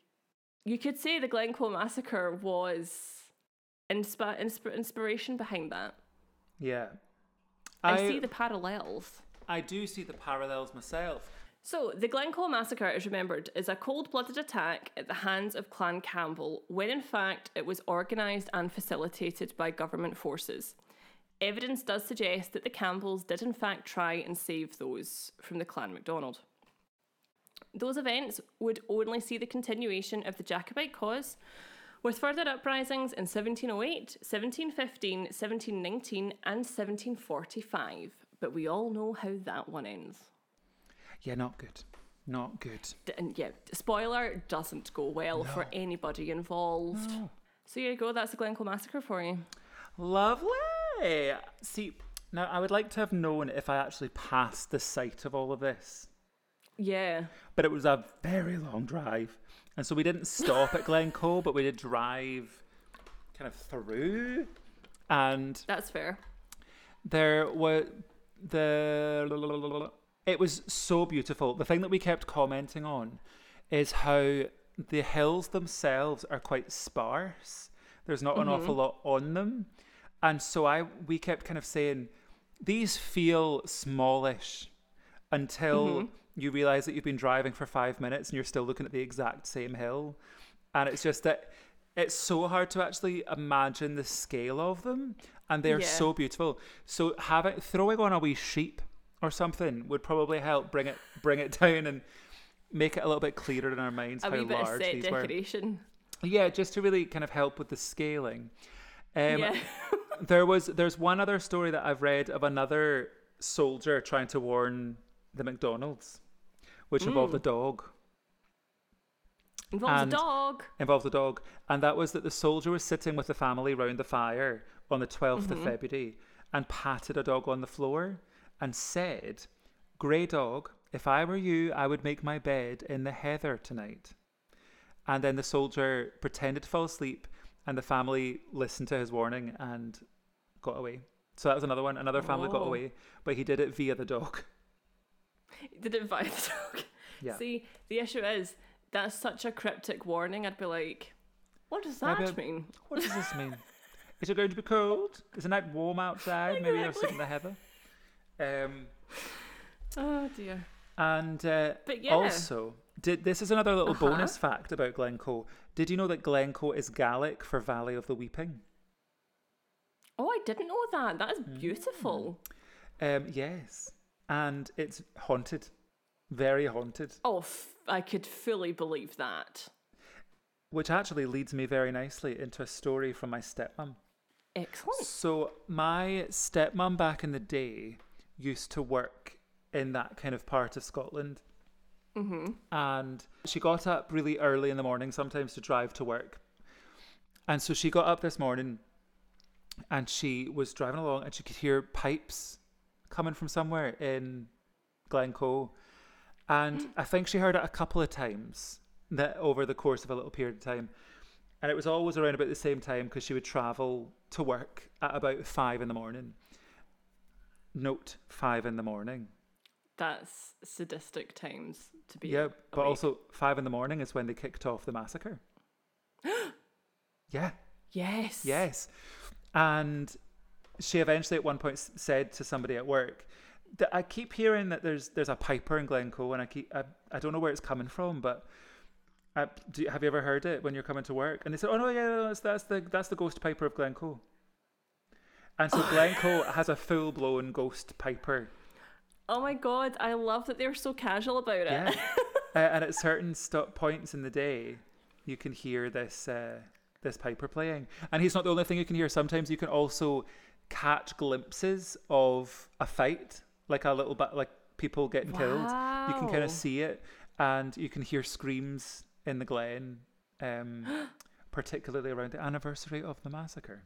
you could say the Glencoe Massacre was inspi- insp- inspiration behind that. Yeah. I see the parallels. I do see the parallels myself. So, the Glencoe Massacre is remembered as a cold blooded attack at the hands of Clan Campbell, when in fact it was organised and facilitated by government forces. Evidence does suggest that the Campbells did in fact try and save those from the Clan MacDonald. Those events would only see the continuation of the Jacobite cause, with further uprisings in 1708, 1715, 1719, and 1745. But we all know how that one ends. Yeah, not good. Not good. D- And yeah, spoiler doesn't go well for anybody involved. So here you go. That's the Glencoe massacre for you. Lovely. See, now I would like to have known if I actually passed the site of all of this, Yeah. but it was a very long drive. And so we didn't stop at Glencoe, but we did drive kind of through. And That's fair. there were the it was so beautiful the thing that we kept commenting on is how the hills themselves are quite sparse there's not an mm-hmm. awful lot on them and so i we kept kind of saying these feel smallish until mm-hmm. You realize that you've been driving for five minutes and you're still looking at the exact same hill. And it's just that it's so hard to actually imagine the scale of them and they're Yeah. so beautiful. So having throwing on a wee sheep or something would probably help bring it bring it down and make it a little bit clearer in our minds A how wee bit of large these were. yeah just to really kind of help with the scaling. Um, yeah. there was there's one other story that I've read of another soldier trying to warn the McDonald's, which involved a dog. Involves and- a dog. Involved a dog, and that was that the soldier was sitting with the family round the fire on the 12th Mm-hmm. of February and patted a dog on the floor and said, "Grey dog, if I were you, I would make my bed in the heather tonight." And then the soldier pretended to fall asleep, and the family listened to his warning and got away. So that was another one. Another family got Oh. away, but he did it via the dog. Did it invite the dog? Yeah. See, the issue is that's such a cryptic warning. I'd be like, what does that but- mean? What does this mean? Is it going to be cold? Is the night warm outside? Maybe you'll sit in the heather. Um, Oh dear. and uh, But yeah. also, did this is another little Uh-huh. bonus fact about Glencoe. Did you know that Glencoe is Gaelic for Valley of the Weeping? Oh, I didn't know that. That is Mm. beautiful. Um, yes, and it's haunted, very haunted. Oh, f- I could fully believe that. Which actually leads me very nicely into a story from my stepmom. Excellent. So my stepmom back in the day used to work in that kind of part of Scotland. Mm-hmm. And she got up really early in the morning, sometimes to drive to work. And so she got up this morning and she was driving along and she could hear pipes coming from somewhere in Glencoe. And I think she heard it a couple of times that over the course of a little period of time. And it was always around about the same time because she would travel to work at about five in the morning. Note five in the morning. That's sadistic times to be. Yeah, but awake. also five in the morning is when they kicked off the massacre. yeah, Yes. yes. And she eventually at one point said to somebody at work, that I keep hearing that there's there's a piper in Glencoe, and I keep I, I don't know where it's coming from, but uh, do you, have you ever heard it when you're coming to work? And they said, oh no, yeah, no, that's, that's the that's the ghost piper of Glencoe. And so Glencoe has a full blown ghost piper. Oh my god, I love that they're so casual about it. Yeah. uh, and at certain stop points in the day, you can hear this uh, this piper playing. And he's not the only thing you can hear. Sometimes you can also catch glimpses of a fight, like a little bit, like people getting killed. You can kind of see it, and you can hear screams in the glen, um, particularly around the anniversary of the massacre.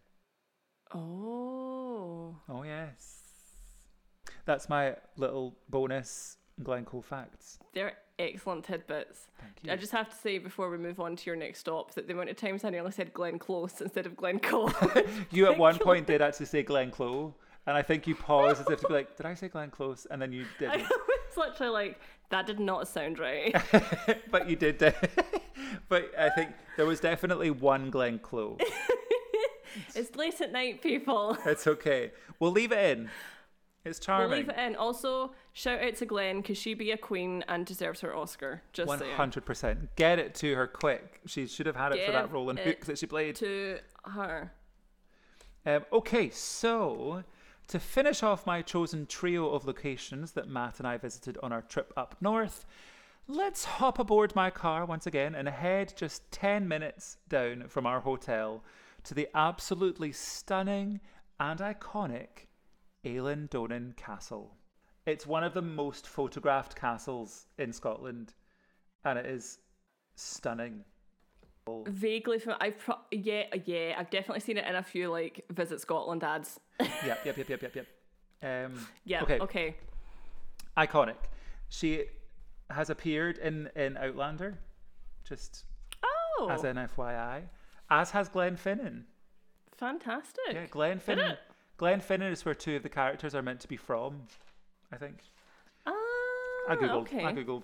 Oh. Oh yes, that's my little bonus Glencoe facts. They're excellent tidbits. Thank you. I just have to say before we move on to your next stop that the amount of times I nearly said Glen Close instead of Glen Coe. You at one point did actually say Glenn Close, and I think you paused as if to be like, "Did I say Glenn Close?" And then you didn't, was literally like, that did not sound right. but you did. but I think there was definitely one Glenn Close. it's late at night, people. It's okay. We'll leave it in. It's We'll charming. leave it in. Also, shout out to Glenn because she be a queen and deserves her Oscar. Just One hundred percent. Get it to her quick. She should have had it for that role in it Hooks that she played. To her. Um, okay, so to finish off my chosen trio of locations that Matt and I visited on our trip up north, let's hop aboard my car once again and head just 10 minutes down from our hotel to the absolutely stunning and iconic Eilean Donan Castle. It's one of the most photographed castles in Scotland, and it is stunning. Vaguely, from I've pro- yeah yeah I've definitely seen it in a few like visit Scotland ads. Yep, yep, yep, yep, yep, yep. Um, yeah. Okay. Okay. iconic. She has appeared in in Outlander, just Oh, as an FYI, as has Glenfinnan. fantastic. Yeah, Glenfinnan. Glenn Finnan is where two of the characters are meant to be from. I think. Ah, I googled. Okay. I googled.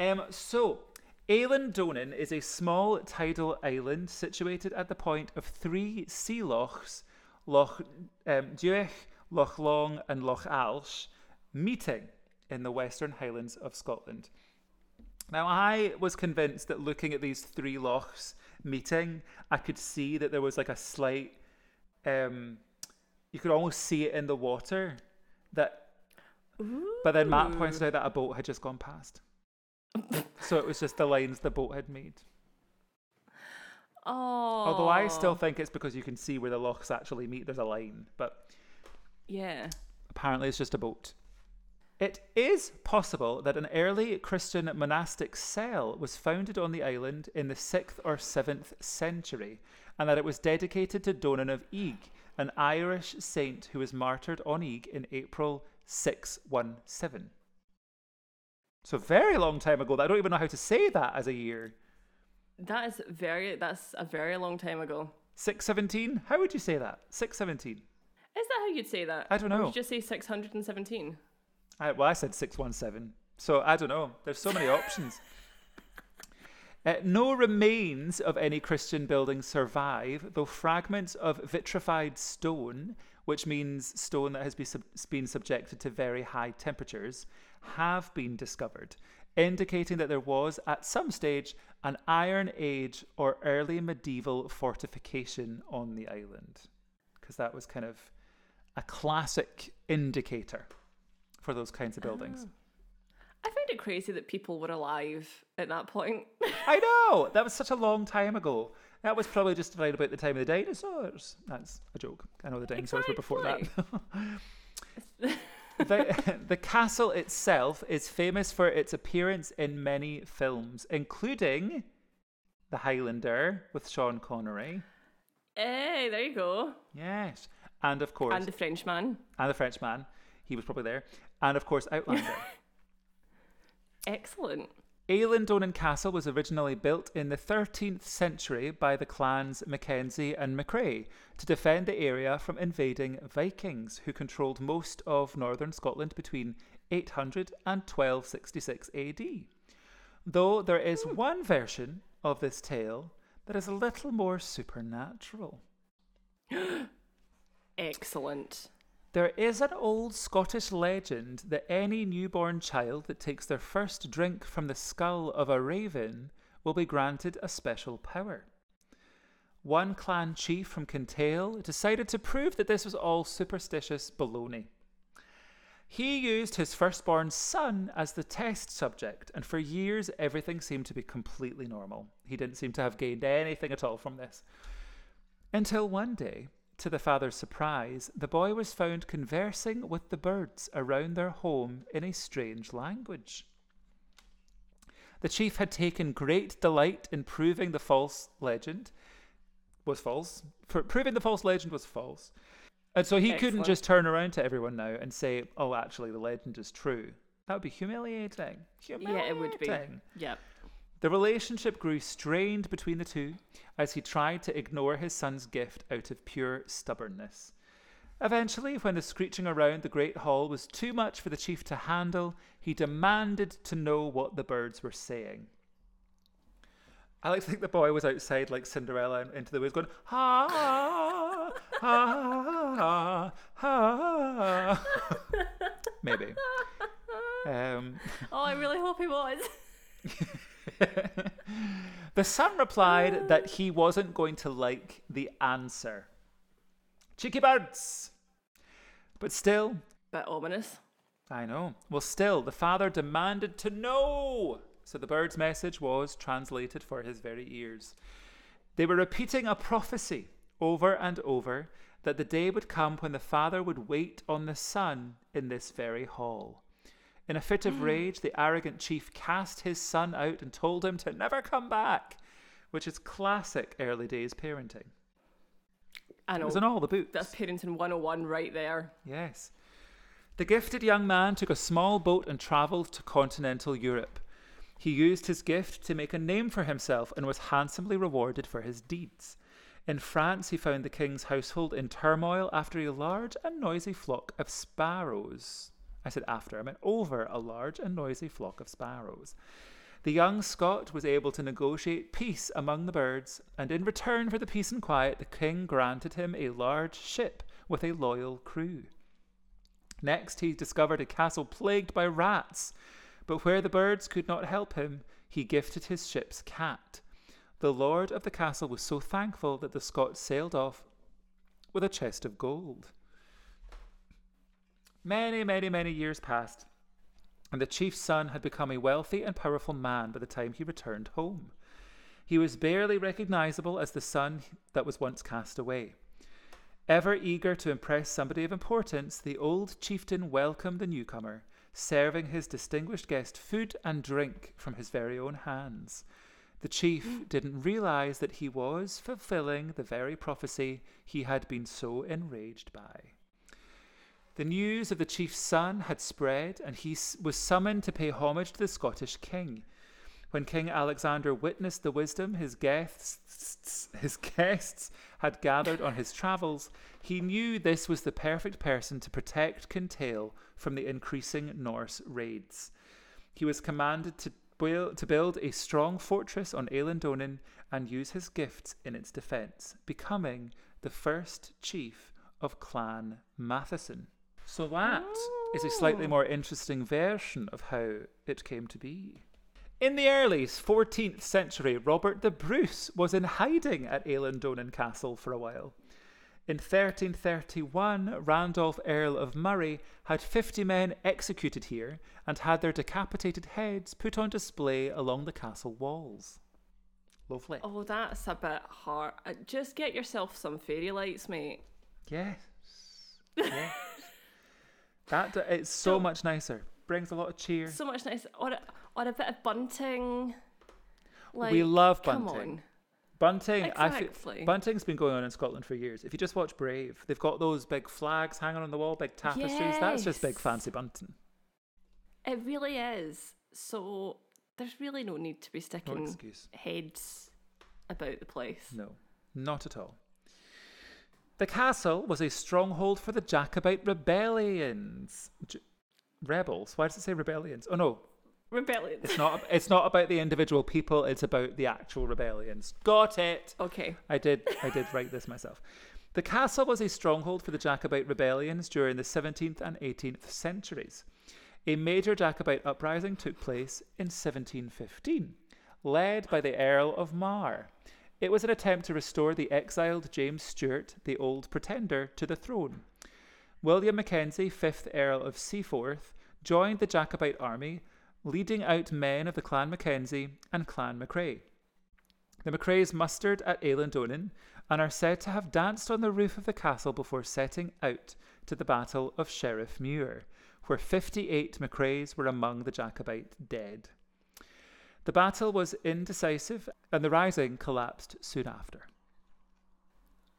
Um, so, Eilean Donan is a small tidal island situated at the point of three sea lochs, Loch um, Duich, Loch Long, and Loch Alsh, meeting in the Western Highlands of Scotland. Now, I was convinced that looking at these three lochs meeting, I could see that there was like a slight, um, you could almost see it in the water. That but then Matt pointed out that a boat had just gone past. so it was just the lines the boat had made. Oh. Although I still think it's because you can see where the lochs actually meet, there's a line. But Yeah. apparently it's just a boat. It is possible that an early Christian monastic cell was founded on the island in the 6th or 7th century, and that it was dedicated to Donan of Eigg, an Irish saint who was martyred on Eigg in April 617. So, very long time ago. I don't even know how to say that as a year. That is very. That's a very long time ago. 617? How would you say that? 617. Is that how you'd say that? I don't Or know. would you just say six hundred and seventeen? I, well, I said 617. So I don't know. There's so many options. Uh, no remains of any Christian building survive, though fragments of vitrified stone, which means stone that has be sub- been subjected to very high temperatures, have been discovered, indicating that there was, at some stage, an Iron Age or early medieval fortification on the island. Because that was kind of a classic indicator for those kinds of buildings. Ah. I find it crazy that people were alive at that point. I know that was such a long time ago. That was probably just right about the time of the dinosaurs. That's a joke. I know the dinosaurs were before that. the, the castle itself is famous for its appearance in many films, including The Highlander with Sean Connery. hey, there you go. Yes, and of course, And the Frenchman. and the Frenchman. He was probably there, and of course, Outlander. Excellent. Eilean Donan Castle was originally built in the 13th century by the clans Mackenzie and McRae to defend the area from invading Vikings, who controlled most of northern Scotland between 800 and 1266 AD. Though there is hmm. one version of this tale that is a little more supernatural. Excellent. There is an old Scottish legend that any newborn child that takes their first drink from the skull of a raven will be granted a special power. One clan chief from Kintail decided to prove that this was all superstitious baloney. He used his firstborn son as the test subject, and for years everything seemed to be completely normal. He didn't seem to have gained anything at all from this. Until one day, to the father's surprise, the boy was found conversing with the birds around their home in a strange language. The chief had taken great delight in proving the false legend was false. For proving the false legend was false. And so he couldn't just turn around to everyone now and say, "Oh, actually the legend is true." That would be humiliating. Humiliating. Yeah, it would be. Yep. The relationship grew strained between the two as he tried to ignore his son's gift out of pure stubbornness. Eventually, when the screeching around the great hall was too much for the chief to handle, he demanded to know what the birds were saying. I like to think the boy was outside like Cinderella into the woods going, ha, ha, ha, ha. Maybe. Um, Oh, I really hope he was. the son replied that he wasn't going to like the answer. Cheeky birds! But still, Bit ominous. I know. Well, still, the father demanded to know So the bird's message was translated for his very ears. They were repeating a prophecy over and over that the day would come when the Father would wait on the Son in this very hall. In a fit of mm. rage, the arrogant chief cast his son out and told him to never come back, which is classic early days parenting. I It know. was in all the books. That's parenting 101 right there. Yes. The gifted young man took a small boat and travelled to continental Europe. He used his gift to make a name for himself and was handsomely rewarded for his deeds. In France, he found the king's household in turmoil after a large and noisy flock of sparrows. I said after, I meant over a large and noisy flock of sparrows. The young Scot was able to negotiate peace among the birds, and in return for the peace and quiet, the king granted him a large ship with a loyal crew. Next, he discovered a castle plagued by rats, but where the birds could not help him, he gifted his ship's cat. The lord of the castle was so thankful that the Scot sailed off with a chest of gold. Many, many, many years passed, and the chief's son had become a wealthy and powerful man by the time he returned home. He was barely recognizable as the son that was once cast away. Ever eager to impress somebody of importance, the old chieftain welcomed the newcomer, serving his distinguished guest food and drink from his very own hands. The chief mm. didn't realize that he was fulfilling the very prophecy he had been so enraged by. The news of the chief's son had spread, and he was summoned to pay homage to the Scottish king. When King Alexander witnessed the wisdom his guests, his guests had gathered on his travels, he knew this was the perfect person to protect Kintail from the increasing Norse raids. He was commanded to build, to build a strong fortress on Eilean Donan and use his gifts in its defence, becoming the first chief of Clan Matheson. So that is a slightly more interesting version of how it came to be. In the early 14th century, Robert the Bruce was in hiding at Eilean Donan Castle for a while. In 1331, Randolph, Earl of Moray, had 50 men executed here and had their decapitated heads put on display along the castle walls. Lovely. Oh, that's a bit hard. Uh, Just get yourself some fairy lights, mate. Yes. Yes. That d- it's so Don't- much nicer. Brings a lot of cheer. So much nicer, Or a, or a bit of bunting. Like, we love come bunting. on. Bunting, feel, Exactly. bunting's been going on in Scotland for years. If you just watch Brave, they've got those big flags hanging on the wall, big tapestries. That's just big fancy bunting. It really is. So there's really no need to be sticking excuse. heads about the place. No, not at all. The castle was a stronghold for the Jacobite rebellions. J- rebels. Why does it say rebellions? Oh no, Rebellion. it's not. It's not about the individual people. It's about the actual rebellions. Got it. Okay. I did. I did write this myself. The castle was a stronghold for the Jacobite rebellions during the 17th and 18th centuries. A major Jacobite uprising took place in 1715, led by the Earl of Mar. It was an attempt to restore the exiled James Stuart, the Old Pretender, to the throne. William Mackenzie, 5th Earl of Seaforth, joined the Jacobite army, leading out men of the Clan Mackenzie and Clan Macrae. The Macraes mustered at Eilean Donan and are said to have danced on the roof of the castle before setting out to the Battle of Sheriffmuir, where 58 Macraes were among the Jacobite dead. The battle was indecisive and the rising collapsed soon after.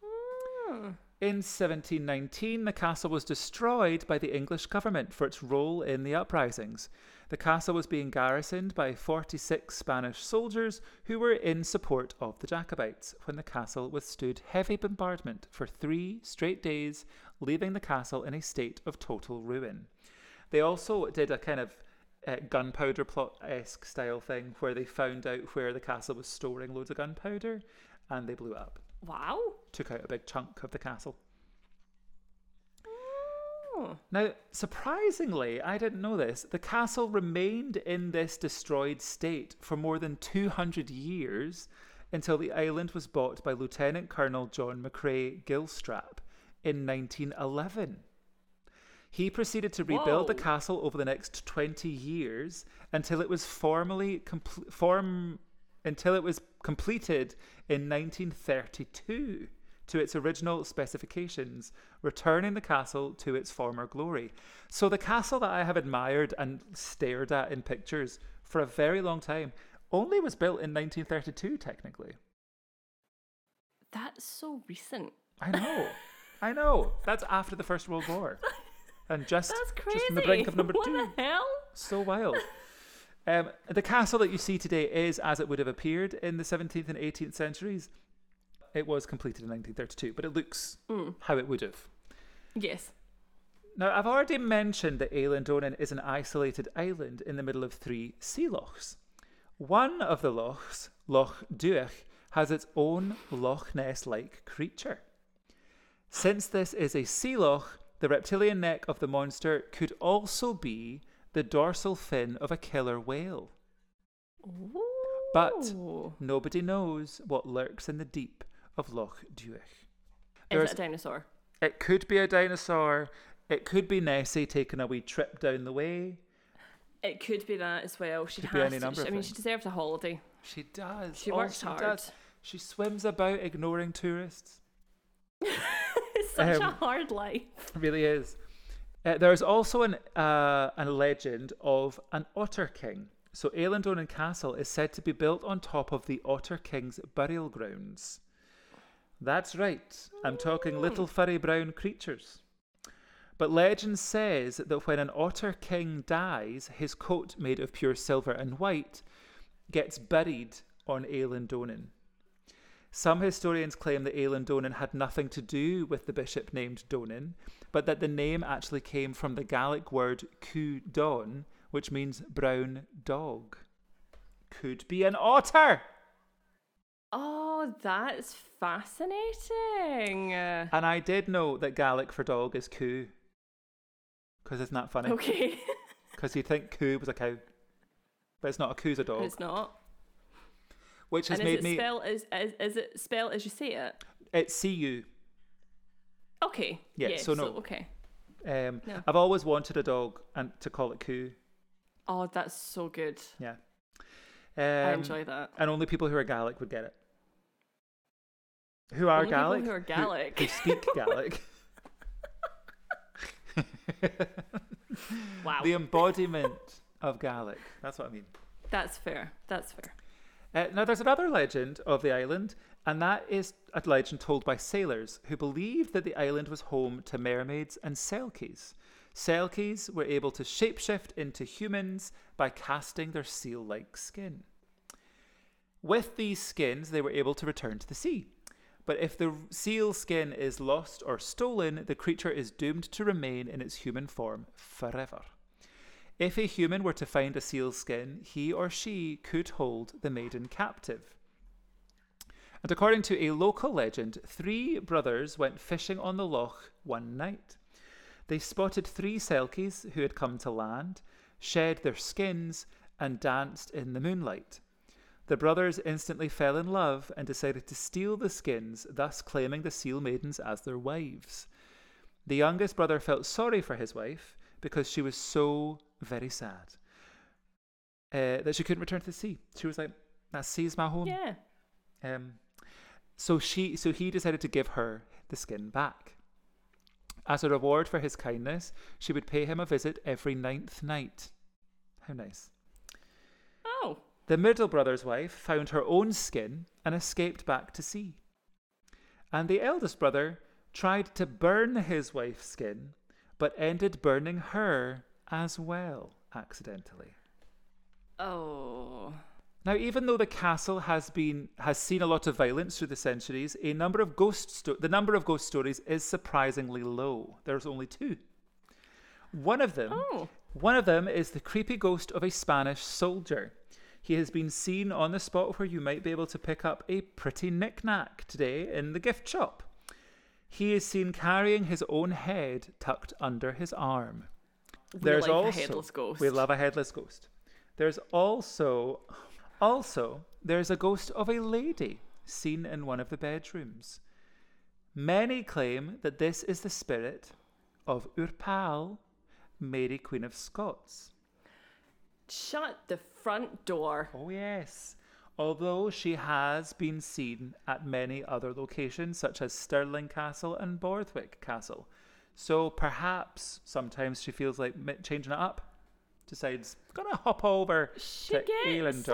Hmm. In 1719, the castle was destroyed by the English government for its role in the uprisings. The castle was being garrisoned by 46 Spanish soldiers who were in support of the Jacobites when the castle withstood heavy bombardment for three straight days, leaving the castle in a state of total ruin. They also did a kind of uh, gunpowder plot esque style thing where they found out where the castle was storing loads of gunpowder and they blew it up Wow. took out a big chunk of the castle. Oh. Now, surprisingly, I didn't know this, the castle remained in this destroyed state for more than 200 years until the island was bought by Lieutenant Colonel John McCrae Gilstrap in 1911. He proceeded to rebuild the castle over the next 20 years until it was formally compl- form until it was completed in 1932 to its original specifications, returning the castle to its former glory. So the castle that I have admired and stared at in pictures for a very long time only was built in 1932 technically. That's so recent. I know. I know. That's after the First World War. And just, just on the brink of number what two. the hell? So wild. Um, the castle that you see today is as it would have appeared in the 17th and 18th centuries. It was completed in 1932, but it looks Mm. how it would have. Yes. Now, I've already mentioned that Eilean is an isolated island in the middle of three sea lochs. One of the lochs, Loch Duich, has its own Loch Ness like creature. Since this is a sea loch, the reptilian neck of the monster could also be the dorsal fin of a killer whale. But nobody knows what lurks in the deep of Loch Duich. Is There's- it a dinosaur? It could be a dinosaur. It could be Nessie taking a wee trip down the way. It could be that as well. She Could has to. I mean, she deserves a holiday. She does. She Oh, works she hard. does. She swims about ignoring tourists. it's such a Um, hard life. It really is. Uh, there's also an uh, a legend of an otter king. So Eilean Castle is said to be built on top of the Otter King's burial grounds. That's right. I'm talking little furry brown creatures. But legend says that when an otter king dies, his coat made of pure silver and white gets buried on Eilean Donan. Some historians claim that Eilean Donan had nothing to do with the bishop named Donan, but that the name actually came from the Gaelic word Cú Don, which means brown dog. Could be an otter! Oh, that's fascinating. And I did know that Gaelic for dog is coo. Because isn't that funny? okay. Because you think coo was a cow. But it's not a coo's a dog. it's not. Which has And made me. spelled as, as is it spelled as you say it? It's C U. Okay. Yeah, so no. okay. Um, No. I've always wanted a dog and to call it coo. Oh, that's so good. Yeah. I Um, enjoy that. And only people who are Gaelic would get it. Who are Only people Gaelic? who are Gaelic. Who, speak Gaelic. Wow. the embodiment of Gaelic. That's what I mean. That's fair. That's fair. Uh, now, there's another legend of the island, and that is a legend told by sailors who believed that the island was home to mermaids and selkies. Selkies were able to shapeshift into humans by casting their seal like skin. With these skins, they were able to return to the sea. But if the seal skin is lost or stolen, the creature is doomed to remain in its human form forever. If a human were to find a seal skin, he or she could hold the maiden captive. And according to a local legend, three brothers went fishing on the loch one night. They spotted three selkies who had come to land, shed their skins, and danced in the moonlight. The brothers instantly fell in love and decided to steal the skins, thus claiming the seal maidens as their wives. The youngest brother felt sorry for his wife because she was so very sad uh, that she couldn't return to the sea. She was like, "That sea's my home." Yeah. Um, so she, so he decided to give her the skin back. As a reward for his kindness, she would pay him a visit every ninth night. How nice. Oh. The middle brother's wife found her own skin and escaped back to sea. And the eldest brother tried to burn his wife's skin, but ended burning her as well, accidentally. Oh. Now, even though the castle has been has seen a lot of violence through the centuries, a number of ghost sto- the number of ghost stories is surprisingly low. There's only two. One of them, Oh. one of them is the creepy ghost of a Spanish soldier. He has been seen on the spot where you might be able to pick up a pretty knick-knack today in the gift shop. He is seen carrying his own head tucked under his arm. We like a headless ghost. We love a headless ghost. There's also, also, there's a ghost of a lady seen in one of the bedrooms. Many claim that this is the spirit of Urpal, Mary Queen of Scots. Shut the front door. Oh, yes. Although she has been seen at many other locations, such as Stirling Castle and Borthwick Castle. So perhaps sometimes she feels like changing it up. Decides, gonna hop over She to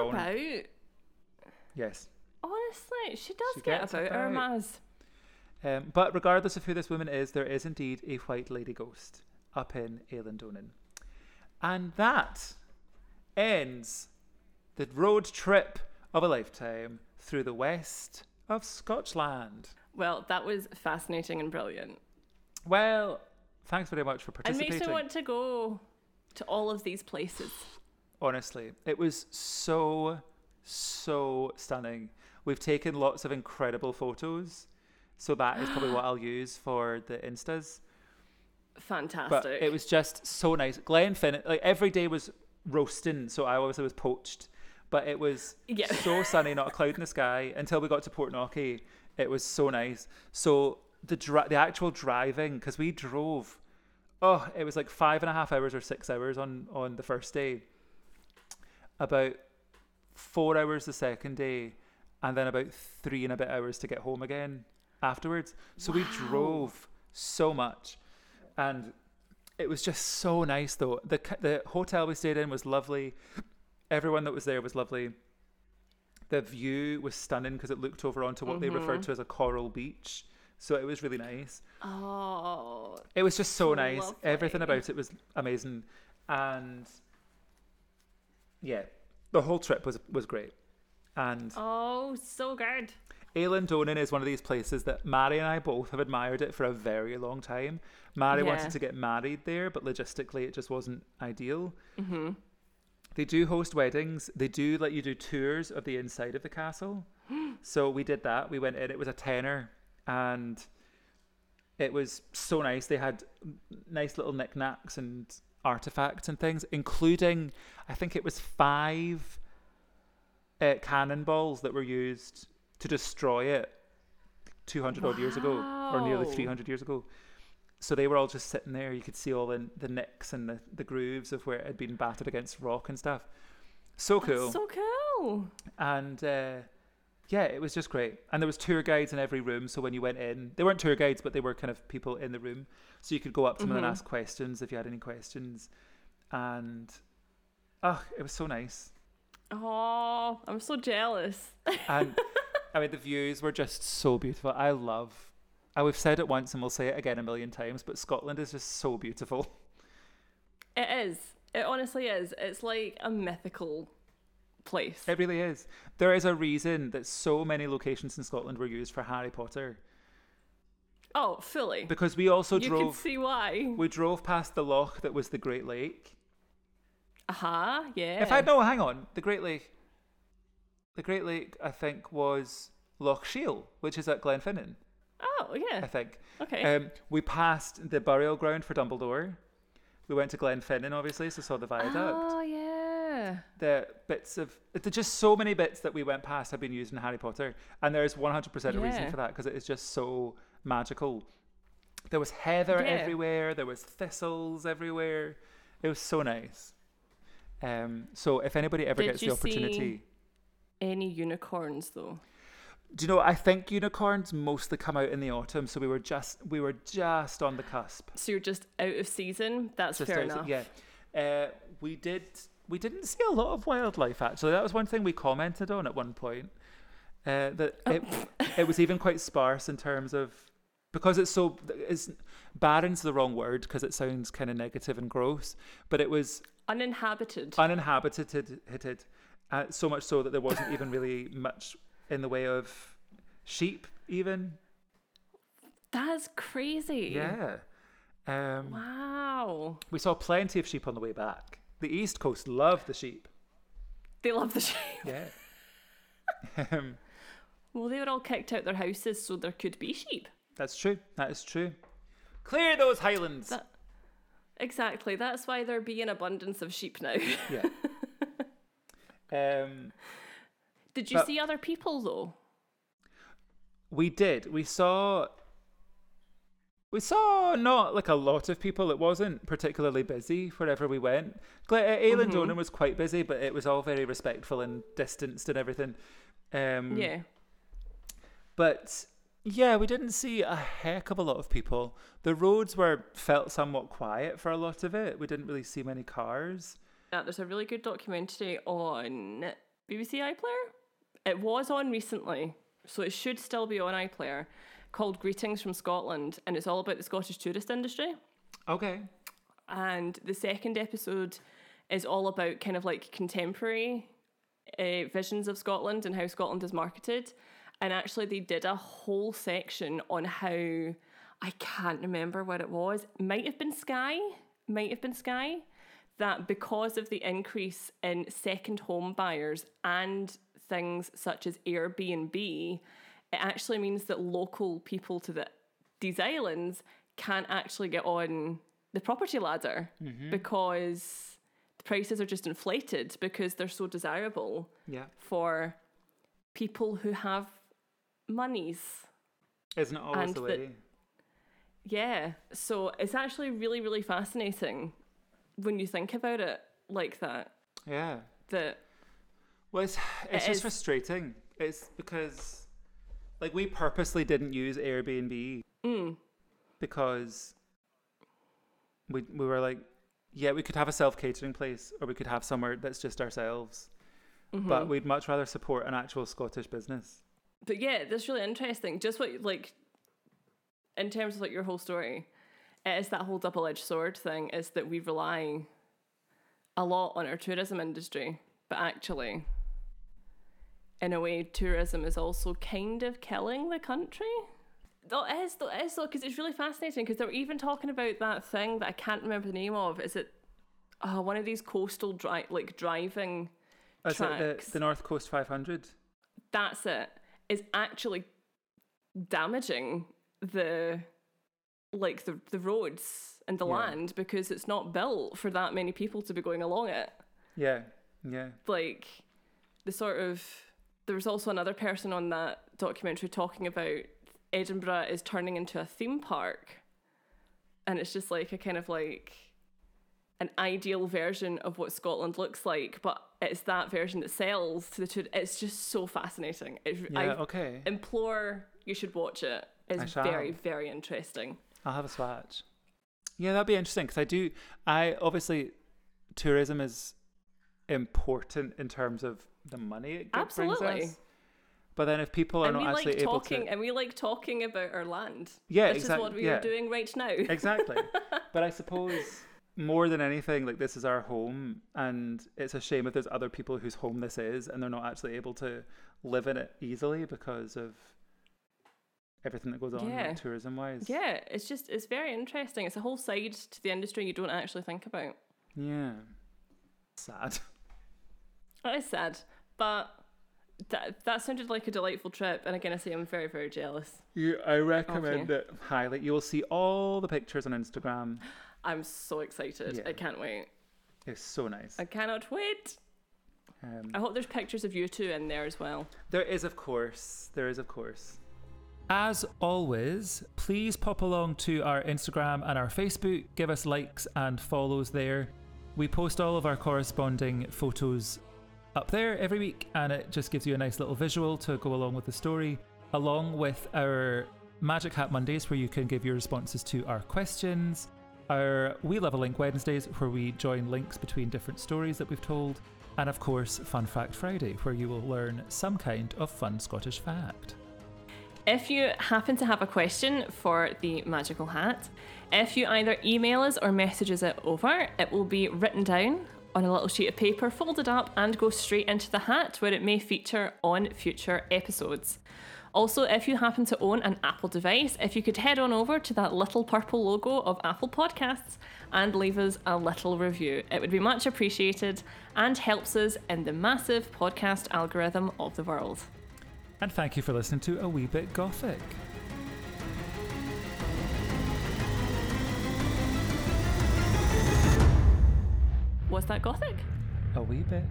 about. Yes. Honestly, she does She get gets about her. Maz. Um, but regardless of who this woman is, there is indeed a white lady ghost up in Eilean And that ends the road trip of a lifetime through the west of Scotland. Well, that was fascinating and brilliant. Well, thanks very much for participating. makes me want to go to all of these places. Honestly, it was so, so stunning. We've taken lots of incredible photos. So that is probably what I'll use for the Instas. Fantastic. But it was just so nice. Glenfinnan, like every day was roasting, so I obviously was poached. But it was Yeah. so sunny, not a cloud in the sky until we got to Portknockie. It was so nice. So the dri- the actual driving, because we drove, oh, it was like five and a half hours or six hours on on the first day. About four hours the second day, and then about three and a bit hours to get home again afterwards. So we drove so much, and it was just so nice though. the The hotel we stayed in was lovely. Everyone that was there was lovely. The view was stunning because it looked over onto what they mm-hmm. referred to as a coral beach. So it was really nice. oh, It was just so nice. Everything about it was amazing, and yeah, the whole trip was was great. And oh, so good. Eilean Donan is one of these places that Mary and I both have admired it for a very long time. Mary Yeah. wanted to get married there, but logistically it just wasn't ideal. Mm-hmm. They do host weddings. They do let you do tours of the inside of the castle. so we did that. We went in. It was a tenner, and it was so nice. They had nice little knickknacks and artifacts and things, including I think it was five uh, cannonballs that were used to destroy it 200 odd years ago, or nearly 300 years ago. So they were all just sitting there. You could see all the, the nicks and the, the grooves of where it had been battered against rock and stuff. So cool. So cool. and uh, yeah, it was just great. And there was tour guides in every room. So when you went in, they weren't tour guides, but they were kind of people in the room. So you could go up to them and mm-hmm. ask questions if you had any questions. And oh, it was so nice. Oh, I'm so jealous. And I mean, the views were just so beautiful. I love. I we've said it once and we'll say it again a million times, but Scotland is just so beautiful. It is. It honestly is. It's like a mythical place. It really is. There is a reason that so many locations in Scotland were used for Harry Potter Oh, fully. because we also you drove. can see why. We drove past the loch that was the Great Lake. Uh huh. Yeah. If I no, hang on, the Great Lake. The Great Lake, I think, was Loch Shiel, which is at Glenfinnan. Oh yeah. I think. Okay. Um, we passed the burial ground for Dumbledore. We went to Glenfinnan, obviously, so saw the viaduct. oh yeah. The bits of there's just so many bits that we went past have been used in Harry Potter, and there is 100% a reason Yeah. for that because it is just so magical. There was heather Yeah. everywhere. There was thistles everywhere. It was so nice. Um, so if anybody ever Did gets the you see- opportunity, Any unicorns though? do you know? I think unicorns mostly come out in the autumn, so we were just we were just on the cusp. So you're just out of season. That's fair enough. Yeah, uh, we did. We didn't see a lot of wildlife actually. That was one thing we commented on at one point. Uh, that it it was even quite sparse in terms of because it's so it's barren's the wrong word because it sounds kind of negative and gross. But it was Uninhabited. uninhabited, hitted, uh, so much so that there wasn't even really much in the way of sheep. Even That's crazy. yeah. Um, Wow. We saw plenty of sheep on the way back. The East Coast loved the sheep. They love the sheep. Yeah. um, Well, they were all kicked out their houses, so there could be sheep. that's true. That is true. Clear those highlands. That- Exactly. That's why there be an abundance of sheep now. yeah. um, Did you But- see other people though? we did. We saw we saw not like a lot of people. It wasn't particularly busy wherever we went. Gla- uh, Mhm. Donan was quite busy, but it was all very respectful and distanced and everything. Um, Yeah. But yeah, we didn't see a heck of a lot of people. The roads were felt somewhat quiet for a lot of it. We didn't really see many cars. Yeah, there's a really good documentary on BBC iPlayer. It was on recently, so it should still be on iPlayer, called Greetings from Scotland, and it's all about the Scottish tourist industry. Okay. And the second episode is all about kind of like contemporary uh, visions of Scotland and how Scotland is marketed. And actually, they did a whole section on how I can't remember what it was. Might have been Sky. Might have been Sky. That because of the increase in second home buyers and things such as Airbnb, it actually means that local people to the, these islands can't actually get on the property ladder mm-hmm. because the prices are just inflated because they're so desirable Yeah. for people who have monies. Isn't it always And the the- way? Yeah. So it's actually really, really fascinating when you think about it like that. Yeah. That Well, it's, it's It just is. frustrating. It's because, like, we purposely didn't use Airbnb mm, because we we were like, yeah, we could have a self catering place or we could have somewhere that's just ourselves. mm-hmm. But we'd much rather support an actual Scottish business. but yeah, that's really interesting. Just what like in terms of like your whole story, it is that whole double edged sword thing is that we rely a lot on our tourism industry, but actually in a way tourism is also kind of killing the country. Though it is, though it is though, because it's really fascinating because they were even talking about that thing that I can't remember the name of. Is it uh, one of these coastal dri- like driving Is it the, the North Coast 500? that's it is actually damaging the like the the roads and the Yeah. land because it's not built for that many people to be going along it Yeah, yeah. like the sort of there was also another person on that documentary talking about Edinburgh is turning into a theme park and it's just like a kind of like an ideal version of what Scotland looks like but it's that version that sells to the tour- it's just so fascinating it, Yeah, I okay. implore you should watch it it's very very interesting I'll have a swatch. Yeah, that'd be interesting because I do. I obviously, tourism is important in terms of the money it Absolutely. brings us. But then if people are and not actually like able talking to, and we like talking about our land yeah, which exactly. is what we yeah, are doing right now exactly. but I suppose more than anything, like this is our home, and it's a shame if there's other people whose home this is, and they're not actually able to live in it easily because of everything that goes on Yeah. tourism wise. Yeah, it's just it's very interesting. It's a whole side to the industry you don't actually think about. Yeah. Sad. It is sad, but that that sounded like a delightful trip. And again, I say I'm very very jealous. You, I recommend you. it highly. You will see all the pictures on Instagram. I'm so excited. Yeah. I can't wait. It's so nice. I cannot wait. Um, I hope there's pictures of you two in there as well. There is, of course. There is, of course. As always, please pop along to our Instagram and our Facebook. Give us likes and follows there. We post all of our corresponding photos up there every week, and it just gives you a nice little visual to go along with the story, along with our Magic Hat Mondays, where you can give your responses to our questions, our We Love a Link Wednesdays, where we join links between different stories that we've told, and of course, Fun Fact Friday, where you will learn some kind of fun Scottish fact. If you happen to have a question for the magical hat, if you either email us or messages it over, it will be written down on a little sheet of paper, folded up, and go straight into the hat where it may feature on future episodes. Also, if you happen to own an Apple device, if you could head on over to that little purple logo of Apple Podcasts and leave us a little review, it would be much appreciated and helps us in the massive podcast algorithm of the world. And thank you for listening to A Wee Bit Gothic. Was that gothic? A wee bit.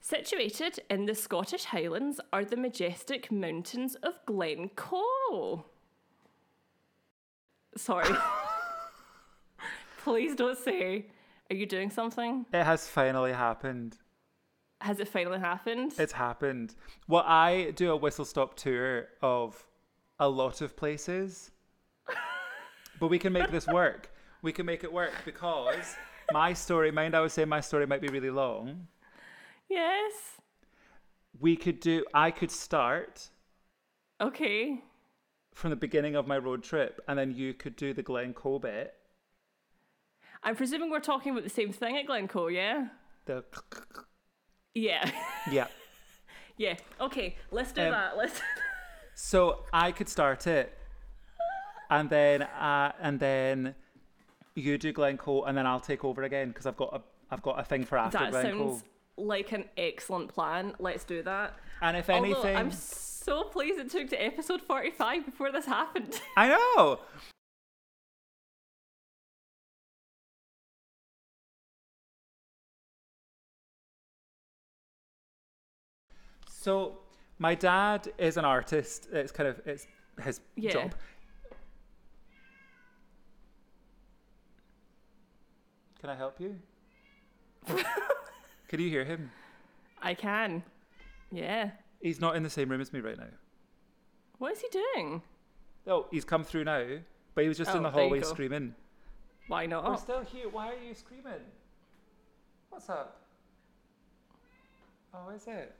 Situated in the Scottish Highlands are the majestic mountains of Glencoe. Sorry. Please don't say, are you doing something? It has finally happened. Has it finally happened? It's happened. Well, I do a whistle stop tour of a lot of places, but we can make this work. We can make it work because my story, mind I was saying my story might be really long. yes. We could do, I could start Okay. from the beginning of my road trip and then you could do the Glencoe bit. I'm presuming we're talking about the same thing at Glencoe, yeah? The, Yeah. yeah. yeah. Okay, let's do Um, that. Let's. So I could start it, and then uh, and then you do Glencoe, and then I'll take over again because I've got a I've got a thing for after that Glencoe. sounds like an excellent plan. Let's do that. And if anything, Although I'm so pleased it took to episode 45 before this happened. I know. So my dad is an artist. It's kind of it's his Yeah. job. Can I help you? Can you hear him? I can. Yeah. He's not in the same room as me right now. What is he doing? Oh, he's come through now, but he was just in Oh, the hallway screaming. Why not? We're still here. Why are you screaming? What's up? Oh, is it?